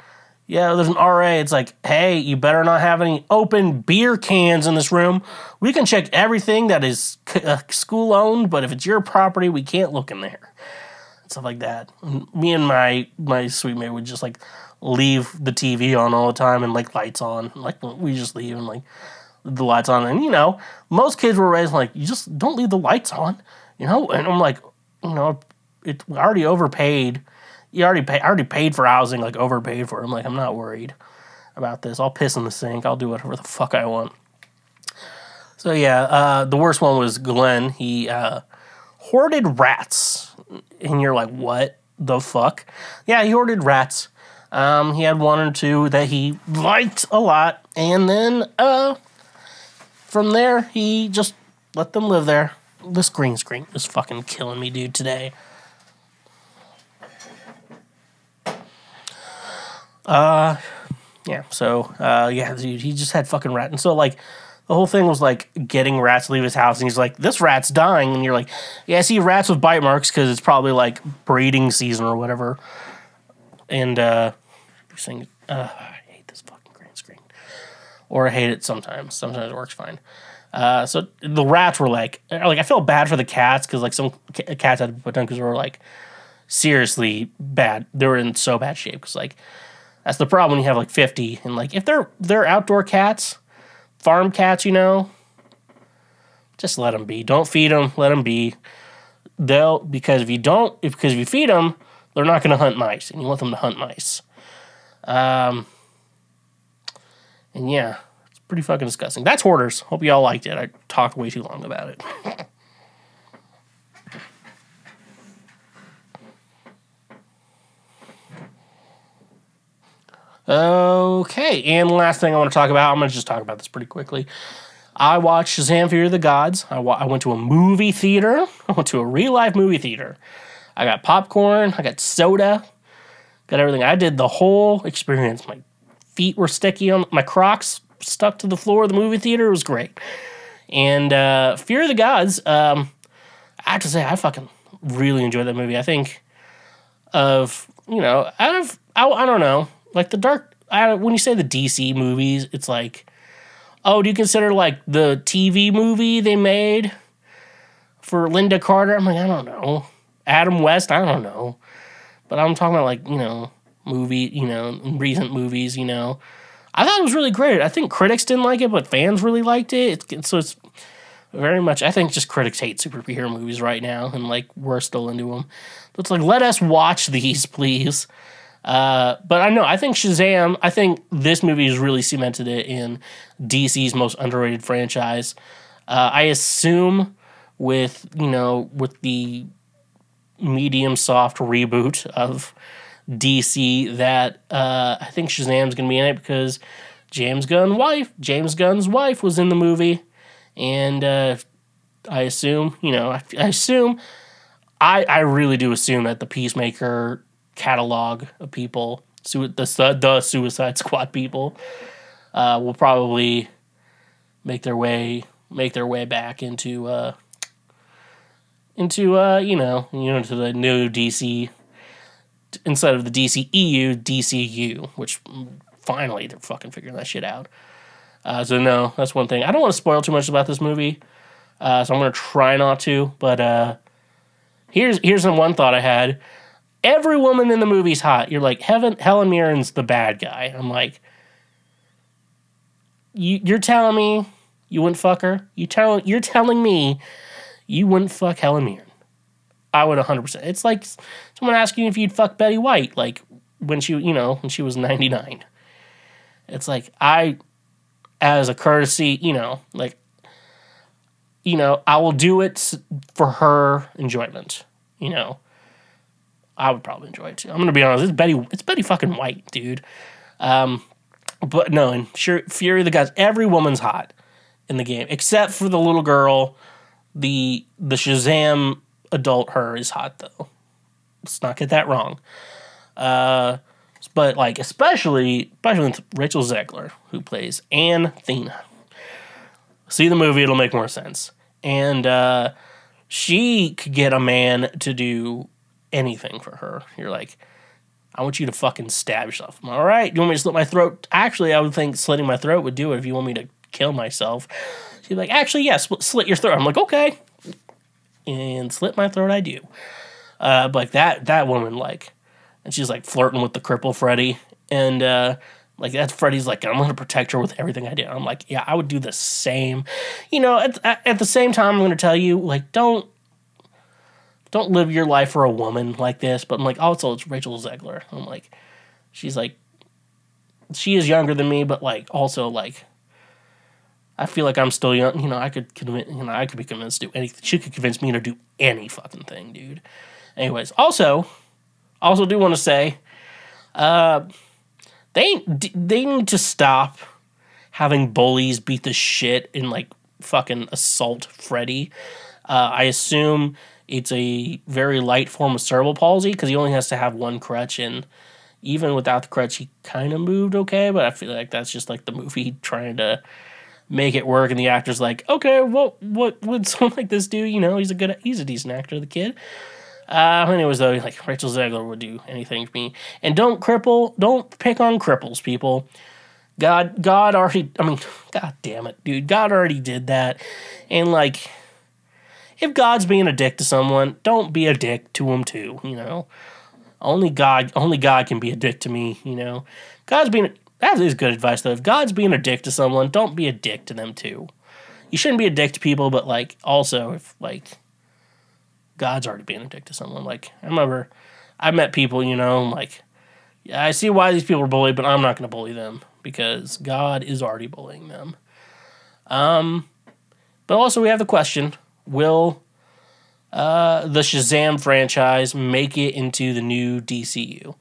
yeah there's an ra it's like hey you better not have any open beer cans in this room. We can check everything that is c- uh, school owned but if it's your property we can't look in there stuff like that and me and my my suite mate would just like leave the tv on all the time and like lights on like we just leave and like the lights on. And you know, most kids were raised like, you just don't leave the lights on, you know. And I'm like, you know, it already overpaid. You already pay, I already paid for housing, like overpaid for. it. I'm like, I'm not worried about this. I'll piss in the sink. I'll do whatever the fuck I want. So yeah, uh, the worst one was Glenn. He uh, hoarded rats, and you're like, what the fuck? Yeah, he ordered rats. Um, he had one or two that he liked a lot, and then uh, from there, he just let them live there. This green screen is fucking killing me, dude, today. Uh, yeah, so, uh, yeah, dude, he just had fucking rat. And so, like, the whole thing was like getting rats to leave his house, and he's like, "This rat's dying," and you're like, "Yeah, I see rats with bite marks because it's probably like breeding season or whatever." And uh, you're saying, uh, "I hate this fucking green screen," or I hate it sometimes. Sometimes it works fine. Uh, so the rats were like, like I felt bad for the cats because like some ca- cats had because were like seriously bad. They were in so bad shape because like that's the problem when you have like fifty and like if they're they're outdoor cats farm cats, you know, just let them be. Don't feed them. Let them be. They'll because if you don't, if because if you feed them, they're not going to hunt mice, and you want them to hunt mice. Um, and yeah, it's pretty fucking disgusting. That's hoarders. Hope y'all liked it. I talked way too long about it. Okay, and last thing I want to talk about, I'm going to just talk about this pretty quickly. I watched Shazam Fury of the Gods. I, wa- I went to a movie theater. I went to a real life movie theater. I got popcorn, I got soda, got everything. I did the whole experience. My feet were sticky on my Crocs stuck to the floor of the movie theater. It was great. And uh, Fury of the Gods, um, I have to say, I fucking really enjoyed that movie. I think of, you know, out of, I, I don't know, like the dark, I, when you say the DC movies, it's like, oh, do you consider like the TV movie they made for Lynda Carter? I'm like, I don't know. Adam West, I don't know. But I'm talking about like, you know, movie, you know, recent movies, you know. I thought it was really great. I think critics didn't like it, but fans really liked it. It's, so it's very much, I think just critics hate superhero movies right now, and like we're still into them. But it's like, let us watch these, please. Uh, but I know, I think Shazam, I think this movie has really cemented it in DC's most underrated franchise. Uh, I assume with, you know, with the medium soft reboot of DC that uh, I think Shazam's gonna be in it because James Gunn's wife, James Gunn's wife, was in the movie, and uh, I assume, you know, I, I assume, I I really do assume that the Peacemaker catalog of people, su- the the Suicide Squad people, uh, will probably make their way make their way back into uh, into uh, you know you know to the new DC instead of the DCEU DCU, which finally they're fucking figuring that shit out. Uh, so no, that's one thing. I don't want to spoil too much about this movie, uh, so I'm gonna try not to. But uh, here's here's one thought I had. Every woman in the movie's hot. You're like, Heaven, Helen Mirren's the bad guy. I'm like, you, you're telling me you wouldn't fuck her? You tell you're telling me you wouldn't fuck Helen Mirren? I would 100. percent It's like someone asking if you'd fuck Betty White, like when she, you know, when she was 99. It's like I, as a courtesy, you know, like, you know, I will do it for her enjoyment. You know, I would probably enjoy it too. I'm gonna be honest. It's Betty. It's Betty fucking White, dude. Um, but no, in sure, Fury the Gods, every woman's hot in the game except for the little girl. The the Shazam adult her is hot though. Let's not get that wrong. Uh, but like especially especially Rachel Zegler who plays Anne Thena. See the movie; it'll make more sense. And uh, she could get a man to do anything for her. You're like, I want you to fucking stab yourself. I'm, All right, you want me to slit my throat? Actually, I would think slitting my throat would do it if you want me to kill myself. She's like, actually, yes, yeah, slit your throat. I'm like, okay, and slit my throat. I do. Uh, like that that woman like, and she's like flirting with the cripple Freddy, and uh, like that's Freddy's like, I'm gonna protect her with everything I do. I'm like, yeah, I would do the same. You know, at, at, at the same time, I'm gonna tell you, like, don't don't live your life for a woman like this. But I'm like, also, it's Rachel Zegler. I'm like, she's like, she is younger than me, but like, also like, I feel like I'm still young. You know, I could convince, you know, I could be convinced to do anything. She could convince me to do any fucking thing, dude. Anyways, also, also do want to say, uh, they they need to stop having bullies beat the shit and like fucking assault Freddy. Uh, I assume it's a very light form of cerebral palsy because he only has to have one crutch, and even without the crutch, he kind of moved okay. But I feel like that's just like the movie trying to make it work, and the actor's like, okay, what what would someone like this do? You know, he's a good, he's a decent actor, the kid. Uh, anyways, though, like Rachel Zegler would do anything for me, and don't cripple, don't pick on cripples, people. God, God already, I mean, God damn it, dude, God already did that, and like, if God's being a dick to someone, don't be a dick to him too. You know, only God, only God can be a dick to me. You know, God's being that is good advice though. If God's being a dick to someone, don't be a dick to them too. You shouldn't be a dick to people, but like also if like God's already being a dick to someone. Like I remember, I met people, you know, like yeah, I see why these people are bullied, but I'm not going to bully them because God is already bullying them. Um, but also we have the question: Will uh, the Shazam franchise make it into the new DCU?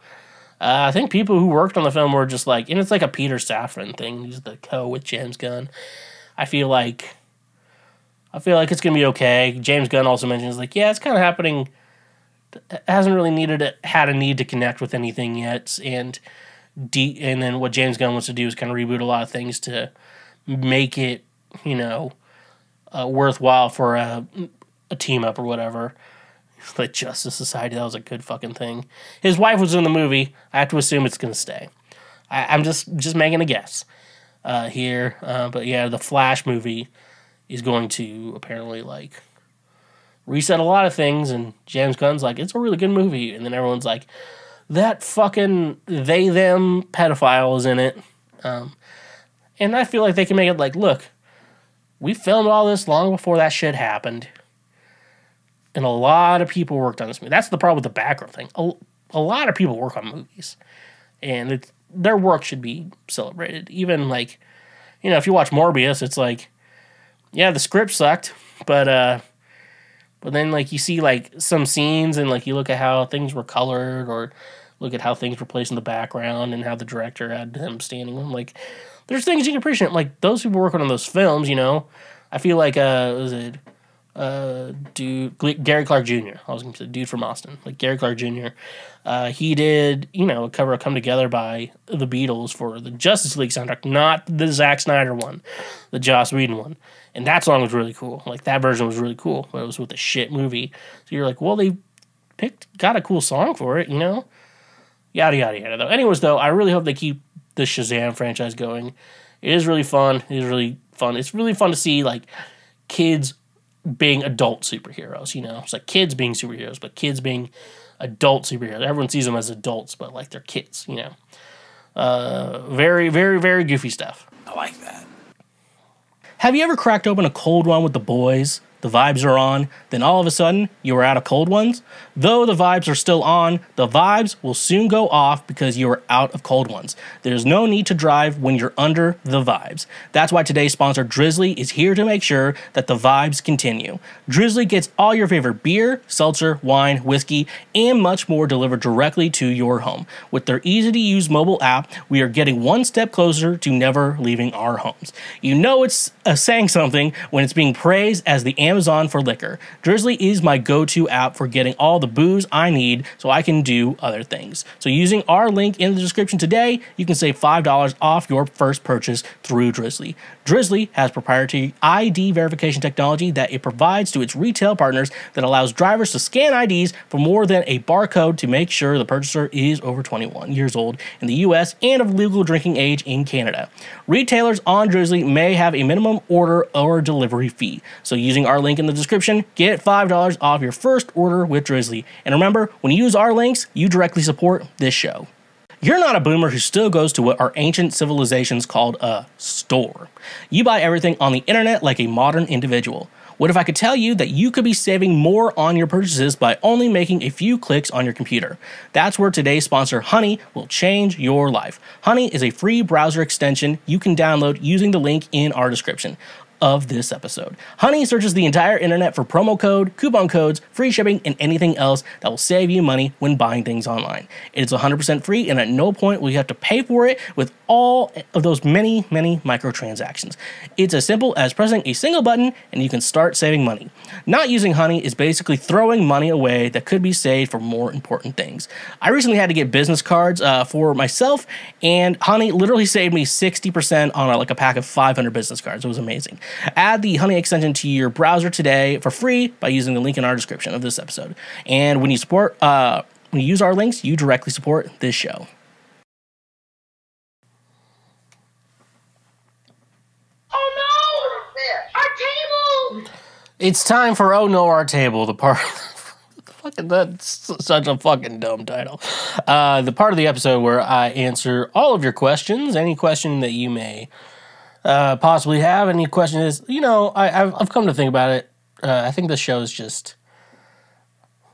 Uh, I think people who worked on the film were just like, and it's like a Peter Safran thing. He's the co with James Gunn. I feel like, I feel like it's gonna be okay. James Gunn also mentions like, yeah, it's kind of happening. It hasn't really needed it, had a need to connect with anything yet, and de- and then what James Gunn wants to do is kind of reboot a lot of things to make it, you know, uh, worthwhile for a a team up or whatever like Justice Society. That was a good fucking thing. His wife was in the movie. I have to assume it's gonna stay. I, I'm just just making a guess uh, here, uh, but yeah, the Flash movie is going to apparently like reset a lot of things. And James Gunn's like, it's a really good movie, and then everyone's like, that fucking they them pedophile is in it. Um, and I feel like they can make it like, look, we filmed all this long before that shit happened and a lot of people worked on this movie. That's the problem with the background thing. A, a lot of people work on movies, and their work should be celebrated. Even like, you know, if you watch Morbius, it's like, yeah, the script sucked, but uh, but then like you see like some scenes and like you look at how things were colored or look at how things were placed in the background and how the director had them standing. Like, there's things you can appreciate. Like those people working on those films, you know. I feel like uh, was it uh, dude Gary Clark Jr. I was to say dude from Austin, like Gary Clark Jr. Uh, he did you know a cover of "Come Together" by the Beatles for the Justice League soundtrack, not the Zack Snyder one, the Joss Whedon one. And that song was really cool. Like that version was really cool, but it was with a shit movie. So you're like, well, they picked got a cool song for it, you know. Yada yada yada. Though, anyways, though, I really hope they keep the Shazam franchise going. It is really fun. It is really fun. It's really fun to see like kids being adult superheroes. You know, it's like kids being superheroes, but kids being adult superheroes. Everyone sees them as adults, but like they're kids. You know, uh, very very very goofy stuff. I like that. Have you ever cracked open a cold one with the boys? The vibes are on, then all of a sudden you are out of cold ones? Though the vibes are still on, the vibes will soon go off because you are out of cold ones. There's no need to drive when you're under the vibes. That's why today's sponsor, Drizly, is here to make sure that the vibes continue. Drizly gets all your favorite beer, seltzer, wine, whiskey, and much more delivered directly to your home. With their easy to use mobile app, we are getting one step closer to never leaving our homes. You know it's uh, saying something when it's being praised as the Amazon for liquor. Drizly is my go to app for getting all the booze I need so I can do other things. So, using our link in the description today, you can save $5 off your first purchase through Drizly. Drizly has proprietary ID verification technology that it provides to its retail partners that allows drivers to scan IDs for more than a barcode to make sure the purchaser is over 21 years old in the US and of legal drinking age in Canada. Retailers on Drizly may have a minimum order or delivery fee. So using our link in the description, get $5 off your first order with Drizly. And remember, when you use our links, you directly support this show. You're not a boomer who still goes to what our ancient civilizations called a store. You buy everything on the internet like a modern individual. What if I could tell you that you could be saving more on your purchases by only making a few clicks on your computer? That's where today's sponsor, Honey, will change your life. Honey is a free browser extension you can download using the link in our description of this episode. Honey searches the entire internet for promo code, coupon codes, free shipping, and anything else that will save you money when buying things online. It is 100% free, and at no point will you have to pay for it with all of those many, many microtransactions. It's as simple as pressing a single button and you can start saving money. Not using Honey is basically throwing money away that could be saved for more important things. I recently had to get business cards uh, for myself, and Honey literally saved me 60% on a, like a pack of 500 business cards. It was amazing. Add the Honey extension to your browser today for free by using the link in our description of this episode. And when you support, uh, when you use our links, you directly support this show. Oh no! Our table! It's time for Oh No Our Table, the part. fucking that's such a fucking dumb title. Uh, the part of the episode where I answer all of your questions, any question that you may uh, possibly have. Any question is, you know, I, I've, I've come to think about it. Uh, I think the show is just.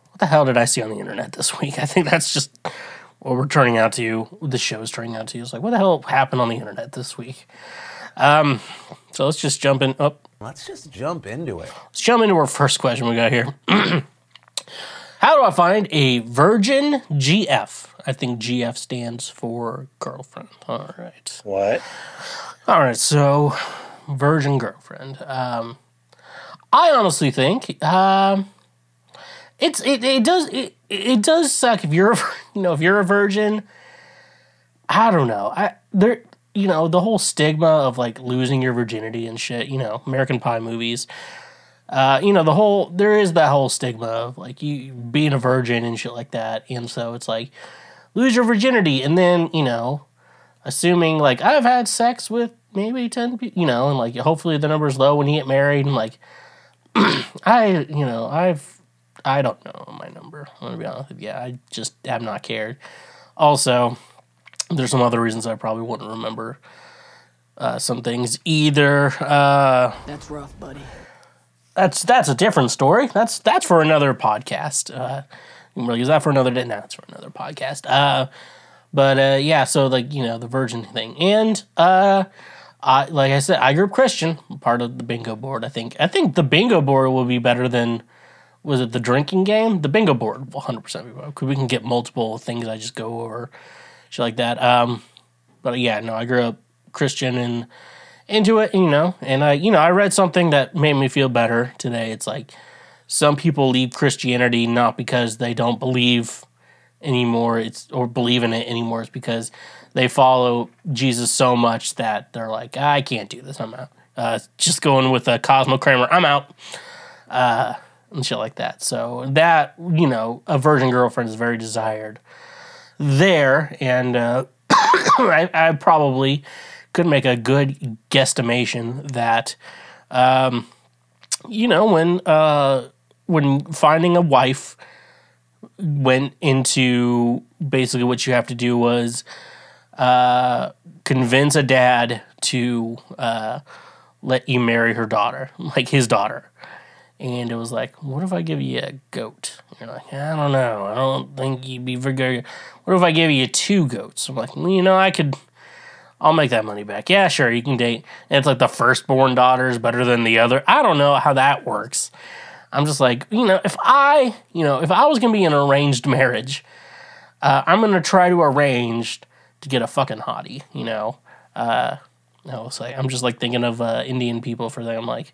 What the hell did I see on the internet this week? I think that's just what we're turning out to. You. The show is turning out to. You. It's like, what the hell happened on the internet this week? Um, so let's just jump in. Up. Let's just jump into it. Let's jump into our first question we got here. How do I find a virgin GF? I think GF stands for girlfriend. All right. What? All right. So, virgin girlfriend. Um, I honestly think um, it's it, it does it, it does suck if you're a, you know if you're a virgin. I don't know. I there you know the whole stigma of like losing your virginity and shit. You know American Pie movies. Uh, you know the whole there is that whole stigma of like you being a virgin and shit like that, and so it's like lose your virginity, and then you know, assuming like I've had sex with maybe ten people, you know, and like hopefully the number's low when you get married, and like I you know I've I don't know my number. I'm gonna be honest with you, I just have not cared. Also, there's some other reasons I probably wouldn't remember uh, some things either. Uh, That's rough, buddy. that's that's a different story. That's that's for another podcast. Uh, you can really use that for another day. No, that's for another podcast. Uh, but uh, yeah, so like you know the virgin thing, and uh, I like I said, I grew up Christian, part of the bingo board. I think I think the bingo board will be better than was it the drinking game? The bingo board, one hundred percent. because We can get multiple things. I just go over shit like that. Um, but yeah, no, I grew up Christian and into it, you know, and I, you know, I read something that made me feel better today. It's like some people leave Christianity not because they don't believe anymore, it's or believe in it anymore. It's because they follow Jesus so much that they're like, I can't do this. I'm out. Uh, just going with a Cosmo Kramer. I'm out. Uh, and shit like that. So that you know, a virgin girlfriend is very desired there, and uh, I, I probably could make a good guesstimation that, um, you know, when uh, when finding a wife went into basically what you have to do was uh, convince a dad to uh, let you marry her daughter, like his daughter. And it was like, what if I give you a goat? You're like, I don't know. I don't think you'd be very good. What if I give you two goats? I'm like, well, you know, I could, I'll make that money back. Yeah, sure, you can date. And it's like the firstborn daughter is better than the other. I don't know how that works. I'm just like, you know, if I, you know, if I was gonna be in an arranged marriage, uh, I'm gonna try to arrange to get a fucking hottie, you know. Uh, I was like, I'm just like thinking of uh, Indian people for them. Like,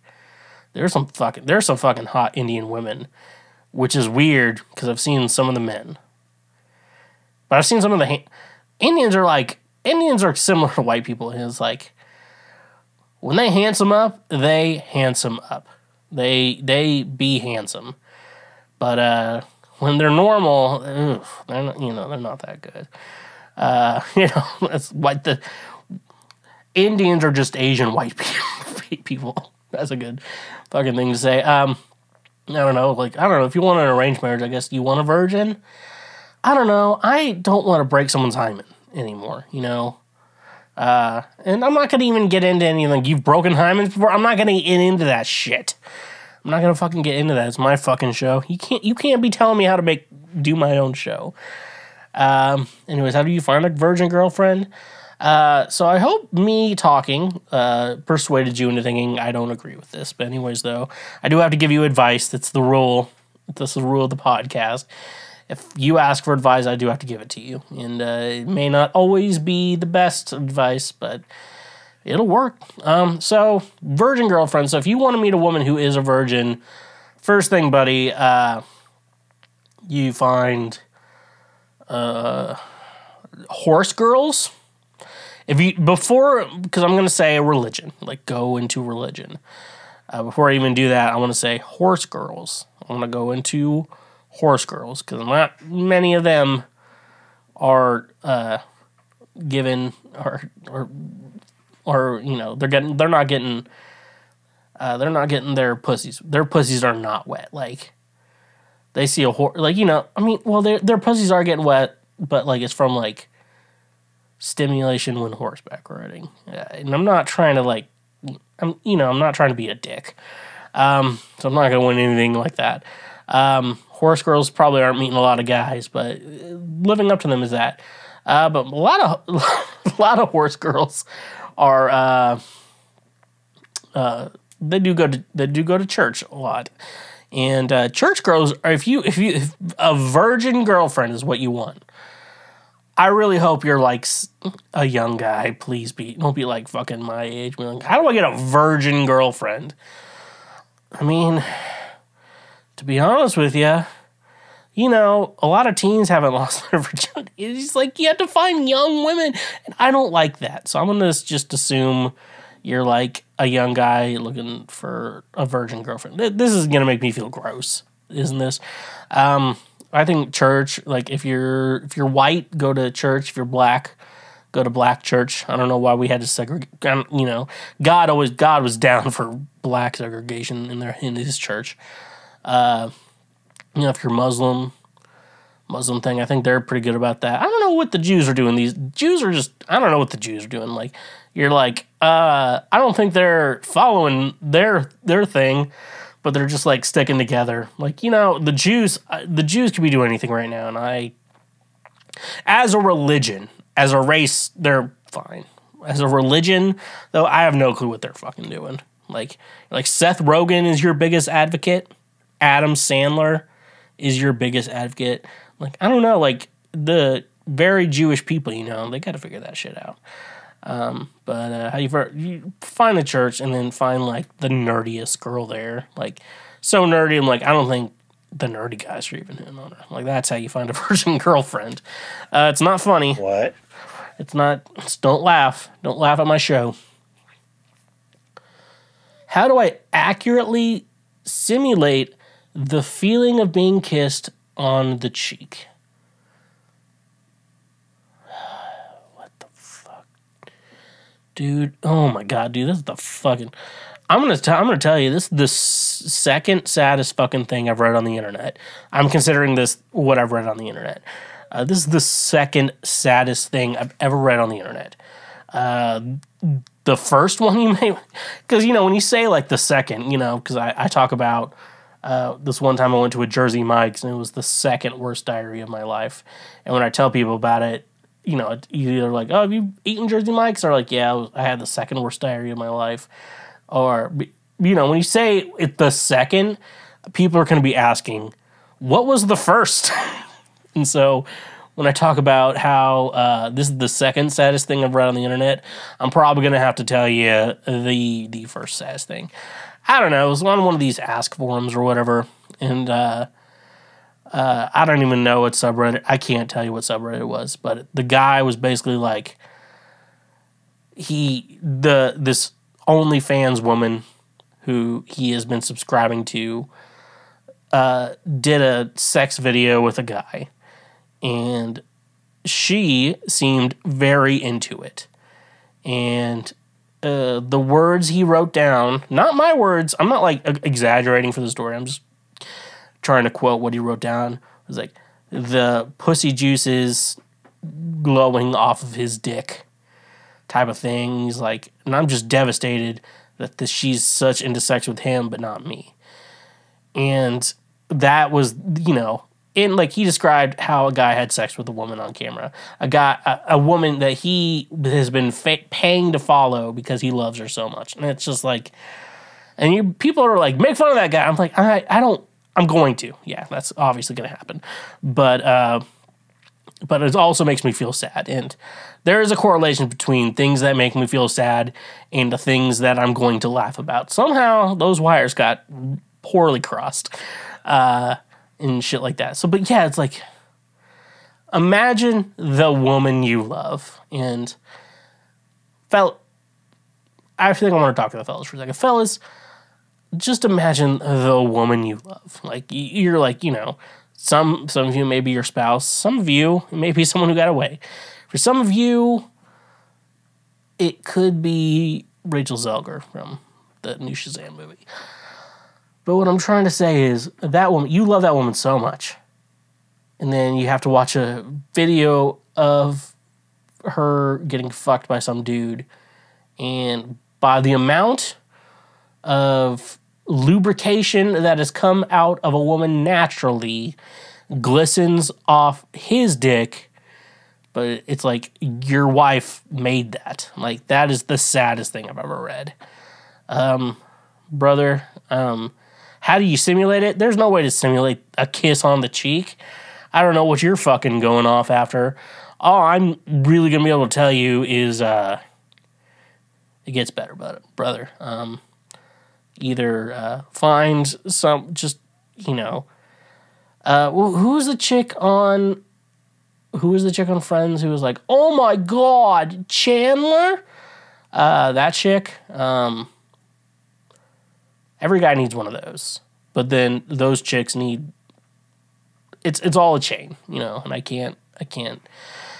there's some fucking there's some fucking hot Indian women, which is weird because I've seen some of the men, but I've seen some of the ha- Indians are like Indians are similar to white people. And it's like when they handsome up, they handsome up. They they be handsome, but uh, when they're normal, they're not, you know they're not that good. Uh, you know that's like the Indians are just Asian white people. That's a good fucking thing to say. Um, I don't know. Like, I don't know. If you want an arranged marriage, I guess you want a virgin. I don't know. I don't want to break someone's hymen anymore, you know? Uh, and I'm not going to even get into anything. You've broken hymens before. I'm not going to get into that shit. I'm not going to fucking get into that. It's my fucking show. You can't, you can't be telling me how to make, do my own show. Um, anyways, how do you find a virgin girlfriend? Uh, so I hope me talking uh, persuaded you into thinking I don't agree with this. But anyways, though, I do have to give you advice. That's the rule. That's the rule of the podcast. If you ask for advice, I do have to give it to you, and uh, it may not always be the best advice, but it'll work. Um, so virgin girlfriend. So if you want to meet a woman who is a virgin, first thing, buddy, uh, you find uh, horse girls. If you before because i'm to say a religion like go into religion. Uh, before i even do that i want to say horse girls. I want to go into horse girls because not many of them are uh, given or or or you know they're getting they're not getting uh, they're not getting their pussies their pussies are not wet like they see a horse like you know i mean well their their pussies are getting wet but like it's from like stimulation when horseback riding. Uh, and I'm not trying to like, I'm you know I'm not trying to be a dick, um, so I'm not gonna win anything like that. Um, horse girls probably aren't meeting a lot of guys, but living up to them is that. Uh, but a lot of a lot of horse girls are uh, uh, they do go to they do go to church a lot. And uh, church girls, are if you if you if a virgin girlfriend is what you want, I really hope you're like a young guy. Please be. Don't be like fucking my age. Like, how do I get a virgin girlfriend? I mean, to be honest with you, you know, a lot of teens haven't lost their virginity. It's like you have to find young women, and I don't like that. So I'm gonna just assume you're like a young guy looking for a virgin girlfriend. This is gonna make me feel gross, isn't this? Um, I think church, like if you're if you're white, go to church. If you're black, go to black church. I don't know why we had to segregate. You know, God always God was down for black segregation in their in his church. Uh, you know, if you're Muslim, Muslim thing, I think they're pretty good about that. I don't know what the Jews are doing. These Jews are just I don't know what the Jews are doing. Like you're like, uh, I don't think they're following their their thing but they're just like sticking together. Like you know, the Jews, uh, the Jews could be doing anything right now, and I, as a religion, as a race, they're fine. As a religion, though, I have no clue what they're fucking doing. Like, like Seth Rogen is your biggest advocate. Adam Sandler is your biggest advocate. Like, I don't know, like the very Jewish people, you know, they got to figure that shit out. Um, but uh, how you, you find the church and then find like the nerdiest girl there, like so nerdy. I'm like, I don't think the nerdy guys are even in on her. Like that's how you find a virgin girlfriend. Uh, it's not funny. What? It's not. It's, don't laugh. Don't laugh at my show. How do I accurately simulate the feeling of being kissed on the cheek? What the fuck, dude? Oh my god, dude, this is the fucking. I'm gonna t- I'm gonna tell you this is the s- second saddest fucking thing I've read on the internet. I'm considering this what I've read on the internet. Uh, this is the second saddest thing I've ever read on the internet. Uh, the first one you may, because you know when you say like the second, you know, because I, I talk about uh, this one time I went to a Jersey Mike's and it was the second worst diarrhea of my life. And when I tell people about it, you know, either like, oh, have you eaten Jersey Mike's? Or like, yeah, I had the second worst diarrhea of my life. Or, you know, when you say it the second, people are going to be asking, what was the first? and so when I talk about how uh, this is the second saddest thing I've read on the internet, I'm probably going to have to tell you the the first saddest thing. I don't know. It was on one of these ask forums or whatever, and uh, uh, I don't even know what subreddit. I can't tell you what subreddit it was, but the guy was basically like he the this OnlyFans woman who he has been subscribing to uh, did a sex video with a guy, and she seemed very into it, and uh, the words he wrote down, not my words. I'm not like exaggerating for the story. I'm just trying to quote what he wrote down. It was like the pussy juices glowing off of his dick type of thing. He's like, and I'm just devastated that the, she's such into sex with him, but not me. And that was, you know, in like he described how a guy had sex with a woman on camera, a guy, a, a woman that he has been fa- paying to follow because he loves her so much, and it's just like, and you people are like, make fun of that guy. I'm like, I, I don't, I'm going to, yeah, that's obviously going to happen, but, uh, but it also makes me feel sad, and there is a correlation between things that make me feel sad and the things that I'm going to laugh about. Somehow those wires got poorly crossed. Uh, and shit like that. So, but yeah, it's like imagine the woman you love and felt. I think I want to talk to the fellas for a second. Fellas, just imagine the woman you love. Like you're like you know some some of you may be your spouse. Some of you may be someone who got away. For some of you, it could be Rachel Zegler from the new Shazam movie. But what I'm trying to say is that woman, you love that woman so much. And then you have to watch a video of her getting fucked by some dude. And by the amount of lubrication that has come out of a woman naturally glistens off his dick. But it's like your wife made that. Like that is the saddest thing I've ever read. Um, brother, um, how do you simulate it? There's no way to simulate a kiss on the cheek. I don't know what you're fucking going off after. All I'm really gonna be able to tell you is uh, it gets better, brother. Um, either uh, find some, just you know, uh, who was the chick on? Who was the chick on Friends who was like, "Oh my God, Chandler"? Uh, that chick. Um, Every guy needs one of those. But then those chicks need it's it's all a chain, you know, and I can't I can't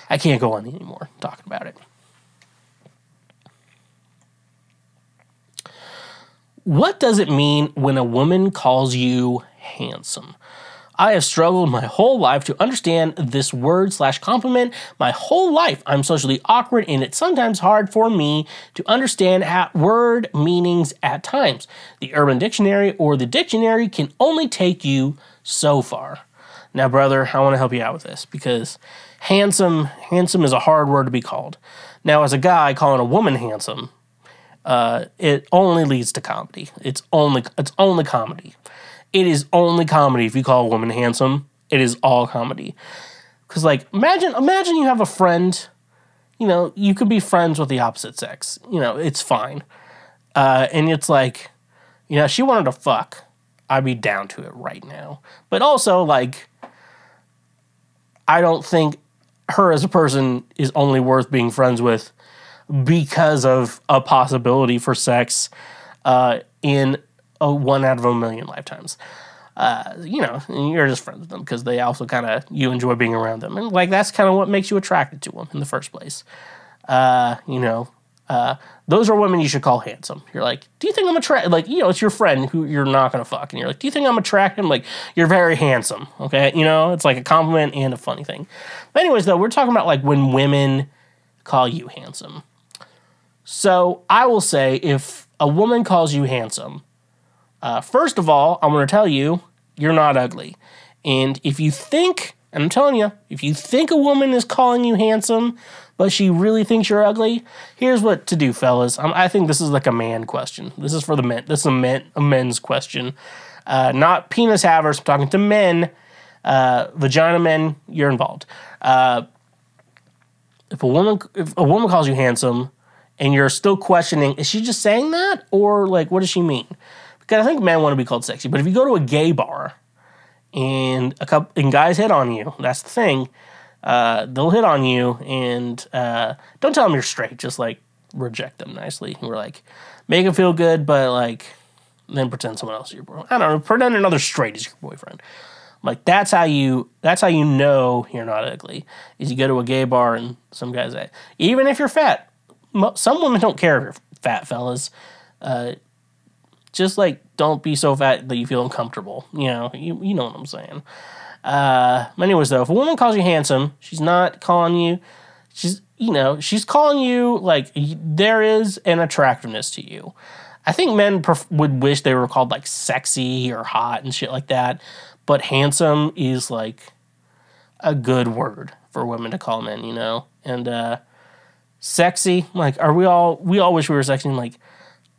I can't go on anymore talking about it. What does it mean when a woman calls you handsome? I have struggled my whole life to understand this word slash compliment. My whole life, I'm socially awkward, and it's sometimes hard for me to understand word meanings at times. The Urban Dictionary or the dictionary can only take you so far. Now, brother, I want to help you out with this because handsome, handsome is a hard word to be called. Now, as a guy calling a woman handsome, uh, it only leads to comedy. It's only it's only comedy. It is only comedy if you call a woman handsome. It is all comedy. Cause like imagine imagine you have a friend, you know, you could be friends with the opposite sex. You know, it's fine. Uh, and it's like, you know, she wanted to fuck, I'd be down to it right now. But also, like, I don't think her as a person is only worth being friends with because of a possibility for sex uh, in a one out of a million lifetimes. Uh, you know, you're just friends with them because they also kind of you enjoy being around them, and like that's kind of what makes you attracted to them in the first place. Uh, you know, uh, those are women you should call handsome. You're like, do you think I'm attractive? Like, you know, it's your friend who you're not gonna fuck, and you're like, do you think I'm attractive? Like, you're very handsome. Okay, you know, it's like a compliment and a funny thing. But anyways, though, we're talking about like when women call you handsome. So I will say, if a woman calls you handsome, uh, first of all, I'm going to tell you, you're not ugly. And if you think, and I'm telling you, if you think a woman is calling you handsome, but she really thinks you're ugly, here's what to do, fellas. Um, I think this is like a man question. This is for the men. This is a, men, a men's question. Uh, not penis havers. I'm talking to men. Uh, vagina men, you're involved. Uh, if a woman if a woman calls you handsome and you're still questioning, is she just saying that or like what does she mean? Because I think men want to be called sexy, but if you go to a gay bar and a couple and guys hit on you, that's the thing. Uh, they'll hit on you and uh, don't tell them you're straight. Just like reject them nicely. We're like make them feel good, but like then pretend someone else is your boyfriend. I don't know. Pretend another straight is your boyfriend. Like that's how you that's how you know you're not ugly. Is you go to a gay bar and some guys say, even if you're fat, some women don't care if you're fat, fellas. Uh, just like don't be so fat that you feel uncomfortable. You know, you you know what I'm saying. Uh, anyways, though, if a woman calls you handsome, she's not calling you. She's you know she's calling you like there is an attractiveness to you. I think men pref- would wish they were called like sexy or hot and shit like that, but handsome is like a good word for women to call men, you know. And uh, sexy, like, are we all? We all wish we were sexy. And like,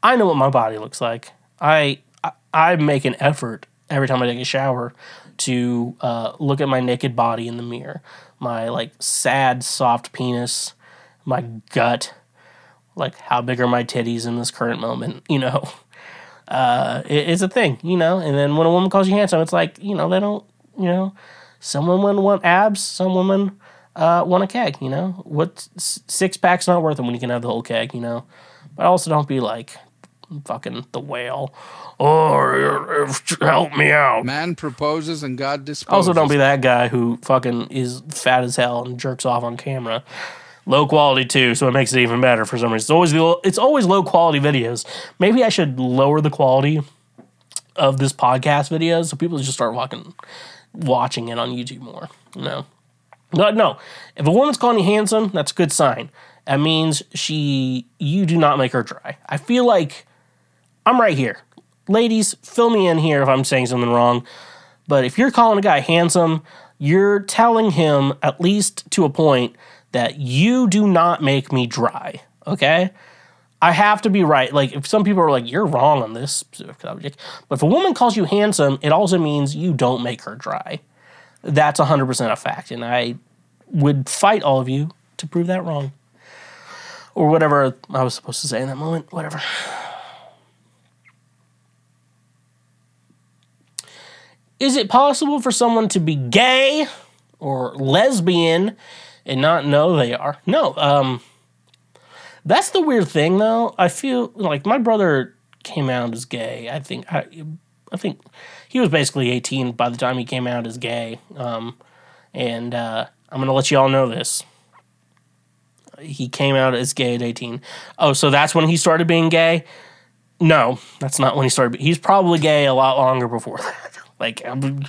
I know what my body looks like. I I, I make an effort every time I take a shower to uh, look at my naked body in the mirror. My like sad, soft penis, my gut, like how big are my titties in this current moment, you know. Uh, it, it's a thing, you know. And then when a woman calls you handsome, it's like, you know, they don't, you know, some women want abs, some women uh, want a keg, you know. What six pack's not worth it when you can have the whole keg, you know. But also don't be like fucking the whale. Oh, help me out. Man proposes and God disposes. Also, don't be that guy who fucking is fat as hell and jerks off on camera. Low quality too, so it makes it even better for some reason. It's always the, it's always low quality videos. Maybe I should lower the quality of this podcast videos so people just start walking, watching it on YouTube more. You know, but no, if a woman's calling you handsome, that's a good sign. That means she you do not make her dry. I feel like I'm right here. Ladies, fill me in here if I'm saying something wrong. But if you're calling a guy handsome, you're telling him, at least to a point, that you do not make me dry. Okay? I have to be right. Like, if some people are like, you're wrong on this specific subject. But if a woman calls you handsome, it also means you don't make her dry. That's 100% a fact. And I would fight all of you to prove that wrong. Or whatever I was supposed to say in that moment. Whatever. Is it possible for someone to be gay or lesbian and not know they are? No. Um, that's the weird thing, though. I feel like my brother came out as gay. I think I, I think he was basically 18 by the time he came out as gay. Um, and uh, I'm gonna let you all know this. He came out as gay at 18. Oh, so that's when he started being gay? No, that's not when he started. He's probably gay a lot longer before that. like, I'm-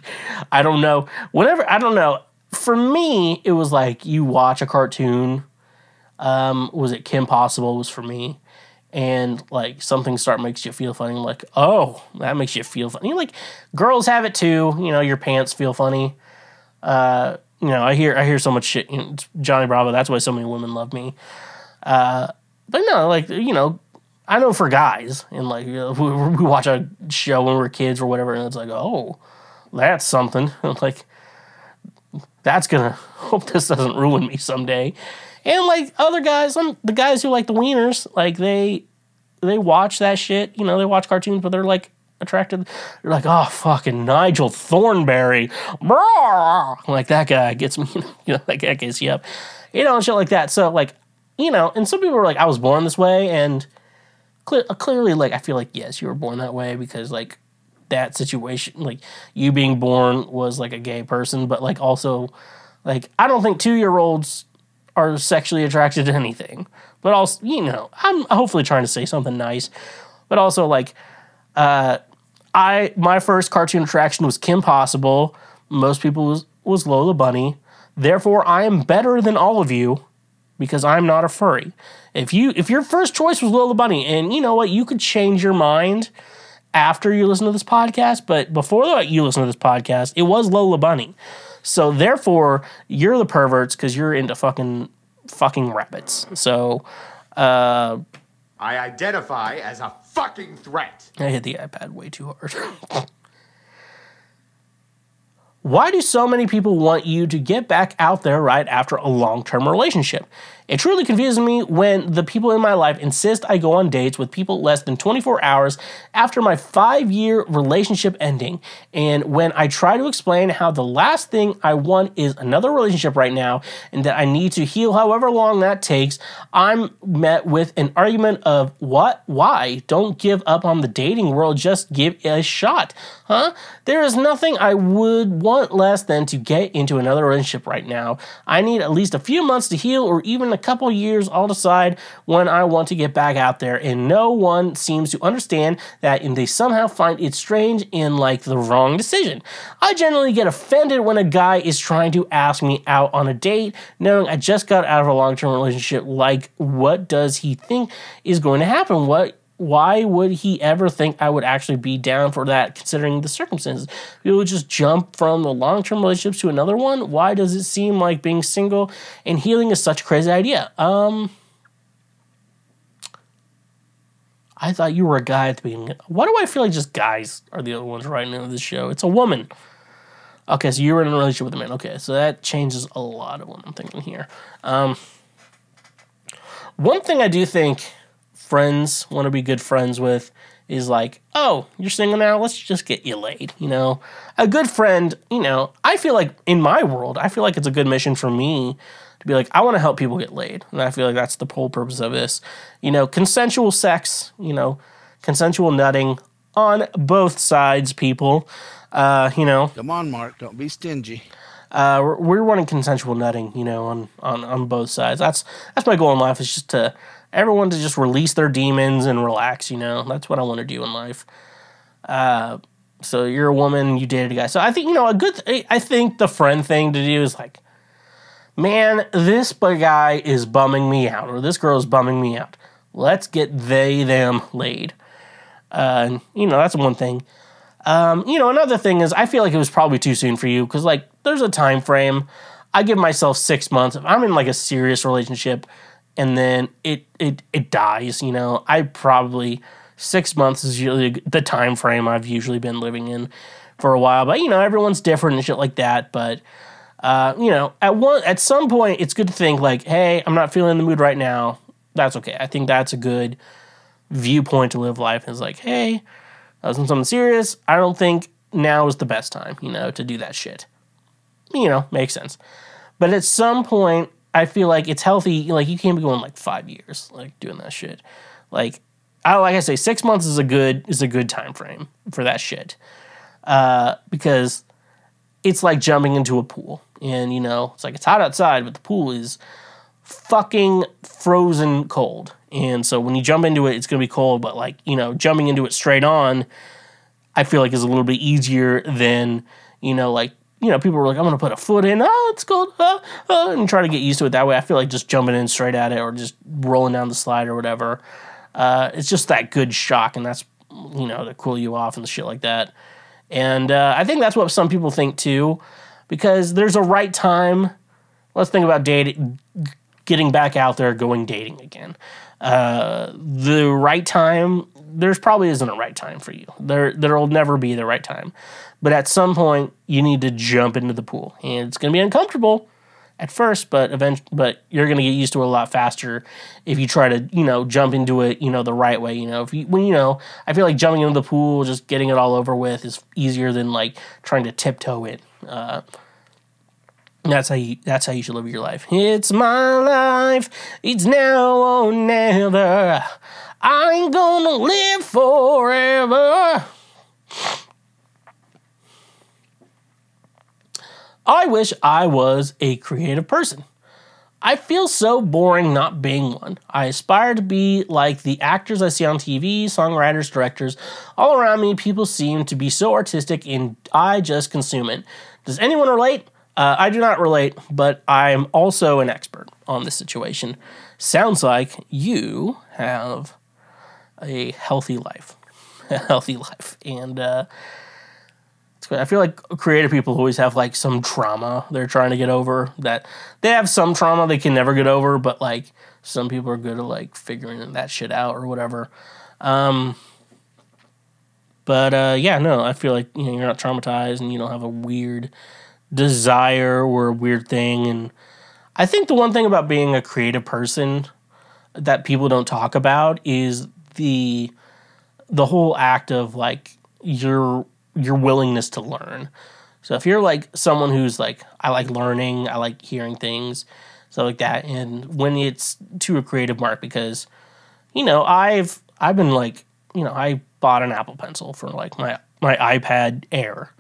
don't know. Whatever, I don't know. For me, it was like you watch a cartoon. Um, was it Kim Possible? Was for me, and like something start makes you feel funny. Like, oh, that makes you feel funny. Like girls have it too. You know, your pants feel funny. Uh, you know, I hear I hear so much shit. You know, Johnny Bravo. That's why so many women love me. Uh, but no, like you know, I know for guys, and like you know, we, we watch a show when we're kids or whatever, and it's like, oh, that's something. like that's gonna hope this doesn't ruin me someday. And like other guys, the guys who like the wieners, like they they watch that shit. You know, they watch cartoons, but they're like attracted. They're like, oh, fucking Nigel Thornberry, like that guy gets me. You know, that guy gets you up. You know, and shit like that. So like, you know, and some people are like, I was born this way, and cle- uh, clearly, like, I feel like yes, you were born that way because like that situation, like you being born was like a gay person, but like also, like I don't think two year olds are sexually attracted to anything. But also, you know, I'm hopefully trying to say something nice. But also, like, uh, I my first cartoon attraction was Kim Possible. Most people was was Lola Bunny. Therefore, I am better than all of you because I'm not a furry. If you if your first choice was Lola Bunny, and you know what, you could change your mind after you listen to this podcast, but before you listen to this podcast, it was Lola Bunny. So therefore, you're the perverts because you're into fucking fucking rabbits. So uh, I identify as a fucking threat. I hit the iPad way too hard. Why do so many people want you to get back out there right after a long term relationship? It truly confuses me when the people in my life insist I go on dates with people less than 24 hours after my five year relationship ending. And when I try to explain how the last thing I want is another relationship right now and that I need to heal however long that takes, I'm met with an argument of what? Why? Don't give up on the dating world, just give it a shot. Huh? There is nothing I would want less than to get into another relationship right now. I need at least a few months to heal or even a couple years, I'll decide when I want to get back out there. And no one seems to understand that, and they somehow find it strange and like the wrong decision. I generally get offended when a guy is trying to ask me out on a date, knowing I just got out of a long term relationship. Like, what does he think is going to happen? What why would he ever think I would actually be down for that considering the circumstances? People would just jump from the long term relationships to another one. Why does it seem like being single and healing is such a crazy idea? Um, I thought you were a guy at the beginning. Why do I feel like just guys are the other ones writing into this show? It's a woman. Okay, so you were in a relationship with a man. Okay, so that changes a lot of what I'm thinking here. Um, one thing I do think friends want to be good friends with is like, oh, you're single now, let's just get you laid. You know, a good friend, you know, I feel like in my world, I feel like it's a good mission for me to be like, I want to help people get laid. And I feel like that's the whole purpose of this. You know, consensual sex, you know, consensual nutting on both sides, people. Uh, you know, Come on, Mark. Don't be stingy. uh, we're, we're wanting consensual nutting, you know, on, on, on both sides. That's that's my goal in life is just to everyone to just release their demons and relax. You know, that's what I want to do in life. Uh, so you're a woman, you dated a guy. So I think you know a good. Th- I think the friend thing to do is like, man, this guy is bumming me out, or this girl is bumming me out. Let's get they them laid. Uh, and, you know, that's one thing. Um, you know, another thing is I feel like it was probably too soon for you because like there's a time frame. I give myself six months. If I'm in like a serious relationship and then it it it dies, you know, I probably six months is usually the time frame I've usually been living in for a while. But you know, everyone's different and shit like that. But uh, you know, at one at some point, it's good to think like, hey, I'm not feeling the mood right now. That's okay. I think that's a good viewpoint to live life. Is like, hey, I was in something serious. I don't think now is the best time, you know, to do that shit. You know, makes sense. But at some point, I feel like it's healthy. Like you can't be going like five years, like doing that shit. Like I like I say, six months is a good is a good time frame for that shit. Uh, because it's like jumping into a pool, and you know, it's like it's hot outside, but the pool is fucking frozen cold. And so when you jump into it, it's gonna be cold. But like you know, jumping into it straight on, I feel like is a little bit easier than you know, like you know, people were like, I'm gonna put a foot in, oh, it's cold, uh, uh, and try to get used to it that way. I feel like just jumping in straight at it or just rolling down the slide or whatever. Uh, it's just that good shock, and that's you know to cool you off and shit like that. And uh, I think that's what some people think too, because there's a right time. Let's think about dating, getting back out there, going dating again. Uh, the right time, there's probably isn't a right time for you. There, there'll never be the right time. But at some point, you need to jump into the pool, and it's gonna be uncomfortable. at first, but event but you're gonna get used to it a lot faster if you try to you know jump into it you know the right way. You know if you when you know I feel like jumping into the pool, just getting it all over with is easier than like trying to tiptoe it. Uh, that's how you. That's how you should live your life. It's my life. It's now or never. I ain't gonna live forever. I wish I was a creative person. I feel so boring not being one. I aspire to be like the actors I see on TV, songwriters, directors. All around me, people seem to be so artistic and I just consume it. Does anyone relate? Uh, I do not relate, but I'm also an expert on this situation. Sounds like you have a healthy life. A healthy life. And, uh, I feel like creative people always have like some trauma they're trying to get over. That they have some trauma they can never get over, but like some people are good at like figuring that shit out or whatever. Um, but uh, yeah, no, I feel like you know you're not traumatized and you don't have a weird desire or a weird thing. And I think the one thing about being a creative person that people don't talk about is the the whole act of like your your willingness to learn. So if you're like someone who's like I like learning, I like hearing things, stuff like that, and when it's to a creative mark, because you know I've I've been like you know I bought an Apple Pencil for like my my iPad Air,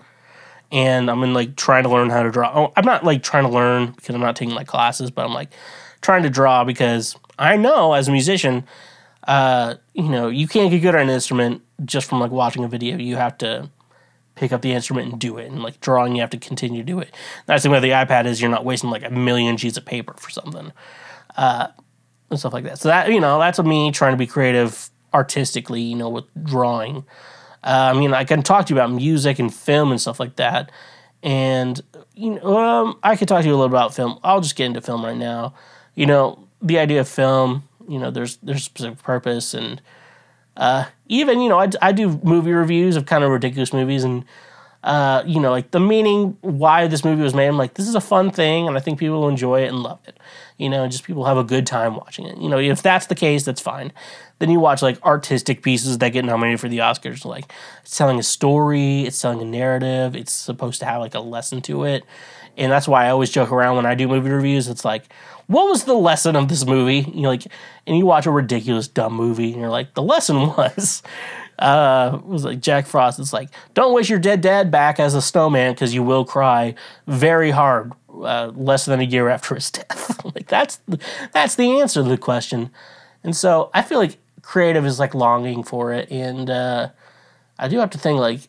and I'm in like trying to learn how to draw. Oh, I'm not like trying to learn because I'm not taking like classes, but I'm like trying to draw because I know as a musician, uh, you know, you can't get good at an instrument just from like watching a video. You have to pick up the instrument and do it. And like drawing, you have to continue to do it. That's the way the iPad is. You're not wasting like a million sheets of paper for something, uh, and stuff like that. So that you know, that's me trying to be creative artistically. You know, with drawing. Uh, I mean, I can talk to you about music and film and stuff like that. And you know, um, I could talk to you a little about film. I'll just get into film right now. You know, the idea of film. You know, there's there's specific purpose. And uh, even you know I, I do movie reviews of kind of ridiculous movies and uh, you know like the meaning why this movie was made i'm like this is a fun thing and i think people will enjoy it and love it. You know and just people have a good time watching it. You know if that's the case that's fine. Then you watch like artistic pieces that get nominated for the oscars like it's telling a story it's telling a narrative it's supposed to have like a lesson to it and that's why i always joke around when i do movie reviews it's like what was the lesson of this movie? You like, and you watch a ridiculous dumb movie, and you're like, the lesson was, uh, was like Jack Frost. It's like, don't wish your dead dad back as a snowman because you will cry very hard uh, less than a year after his death. like that's that's the answer to the question. And so I feel like creative is like longing for it, and uh, I do have to think like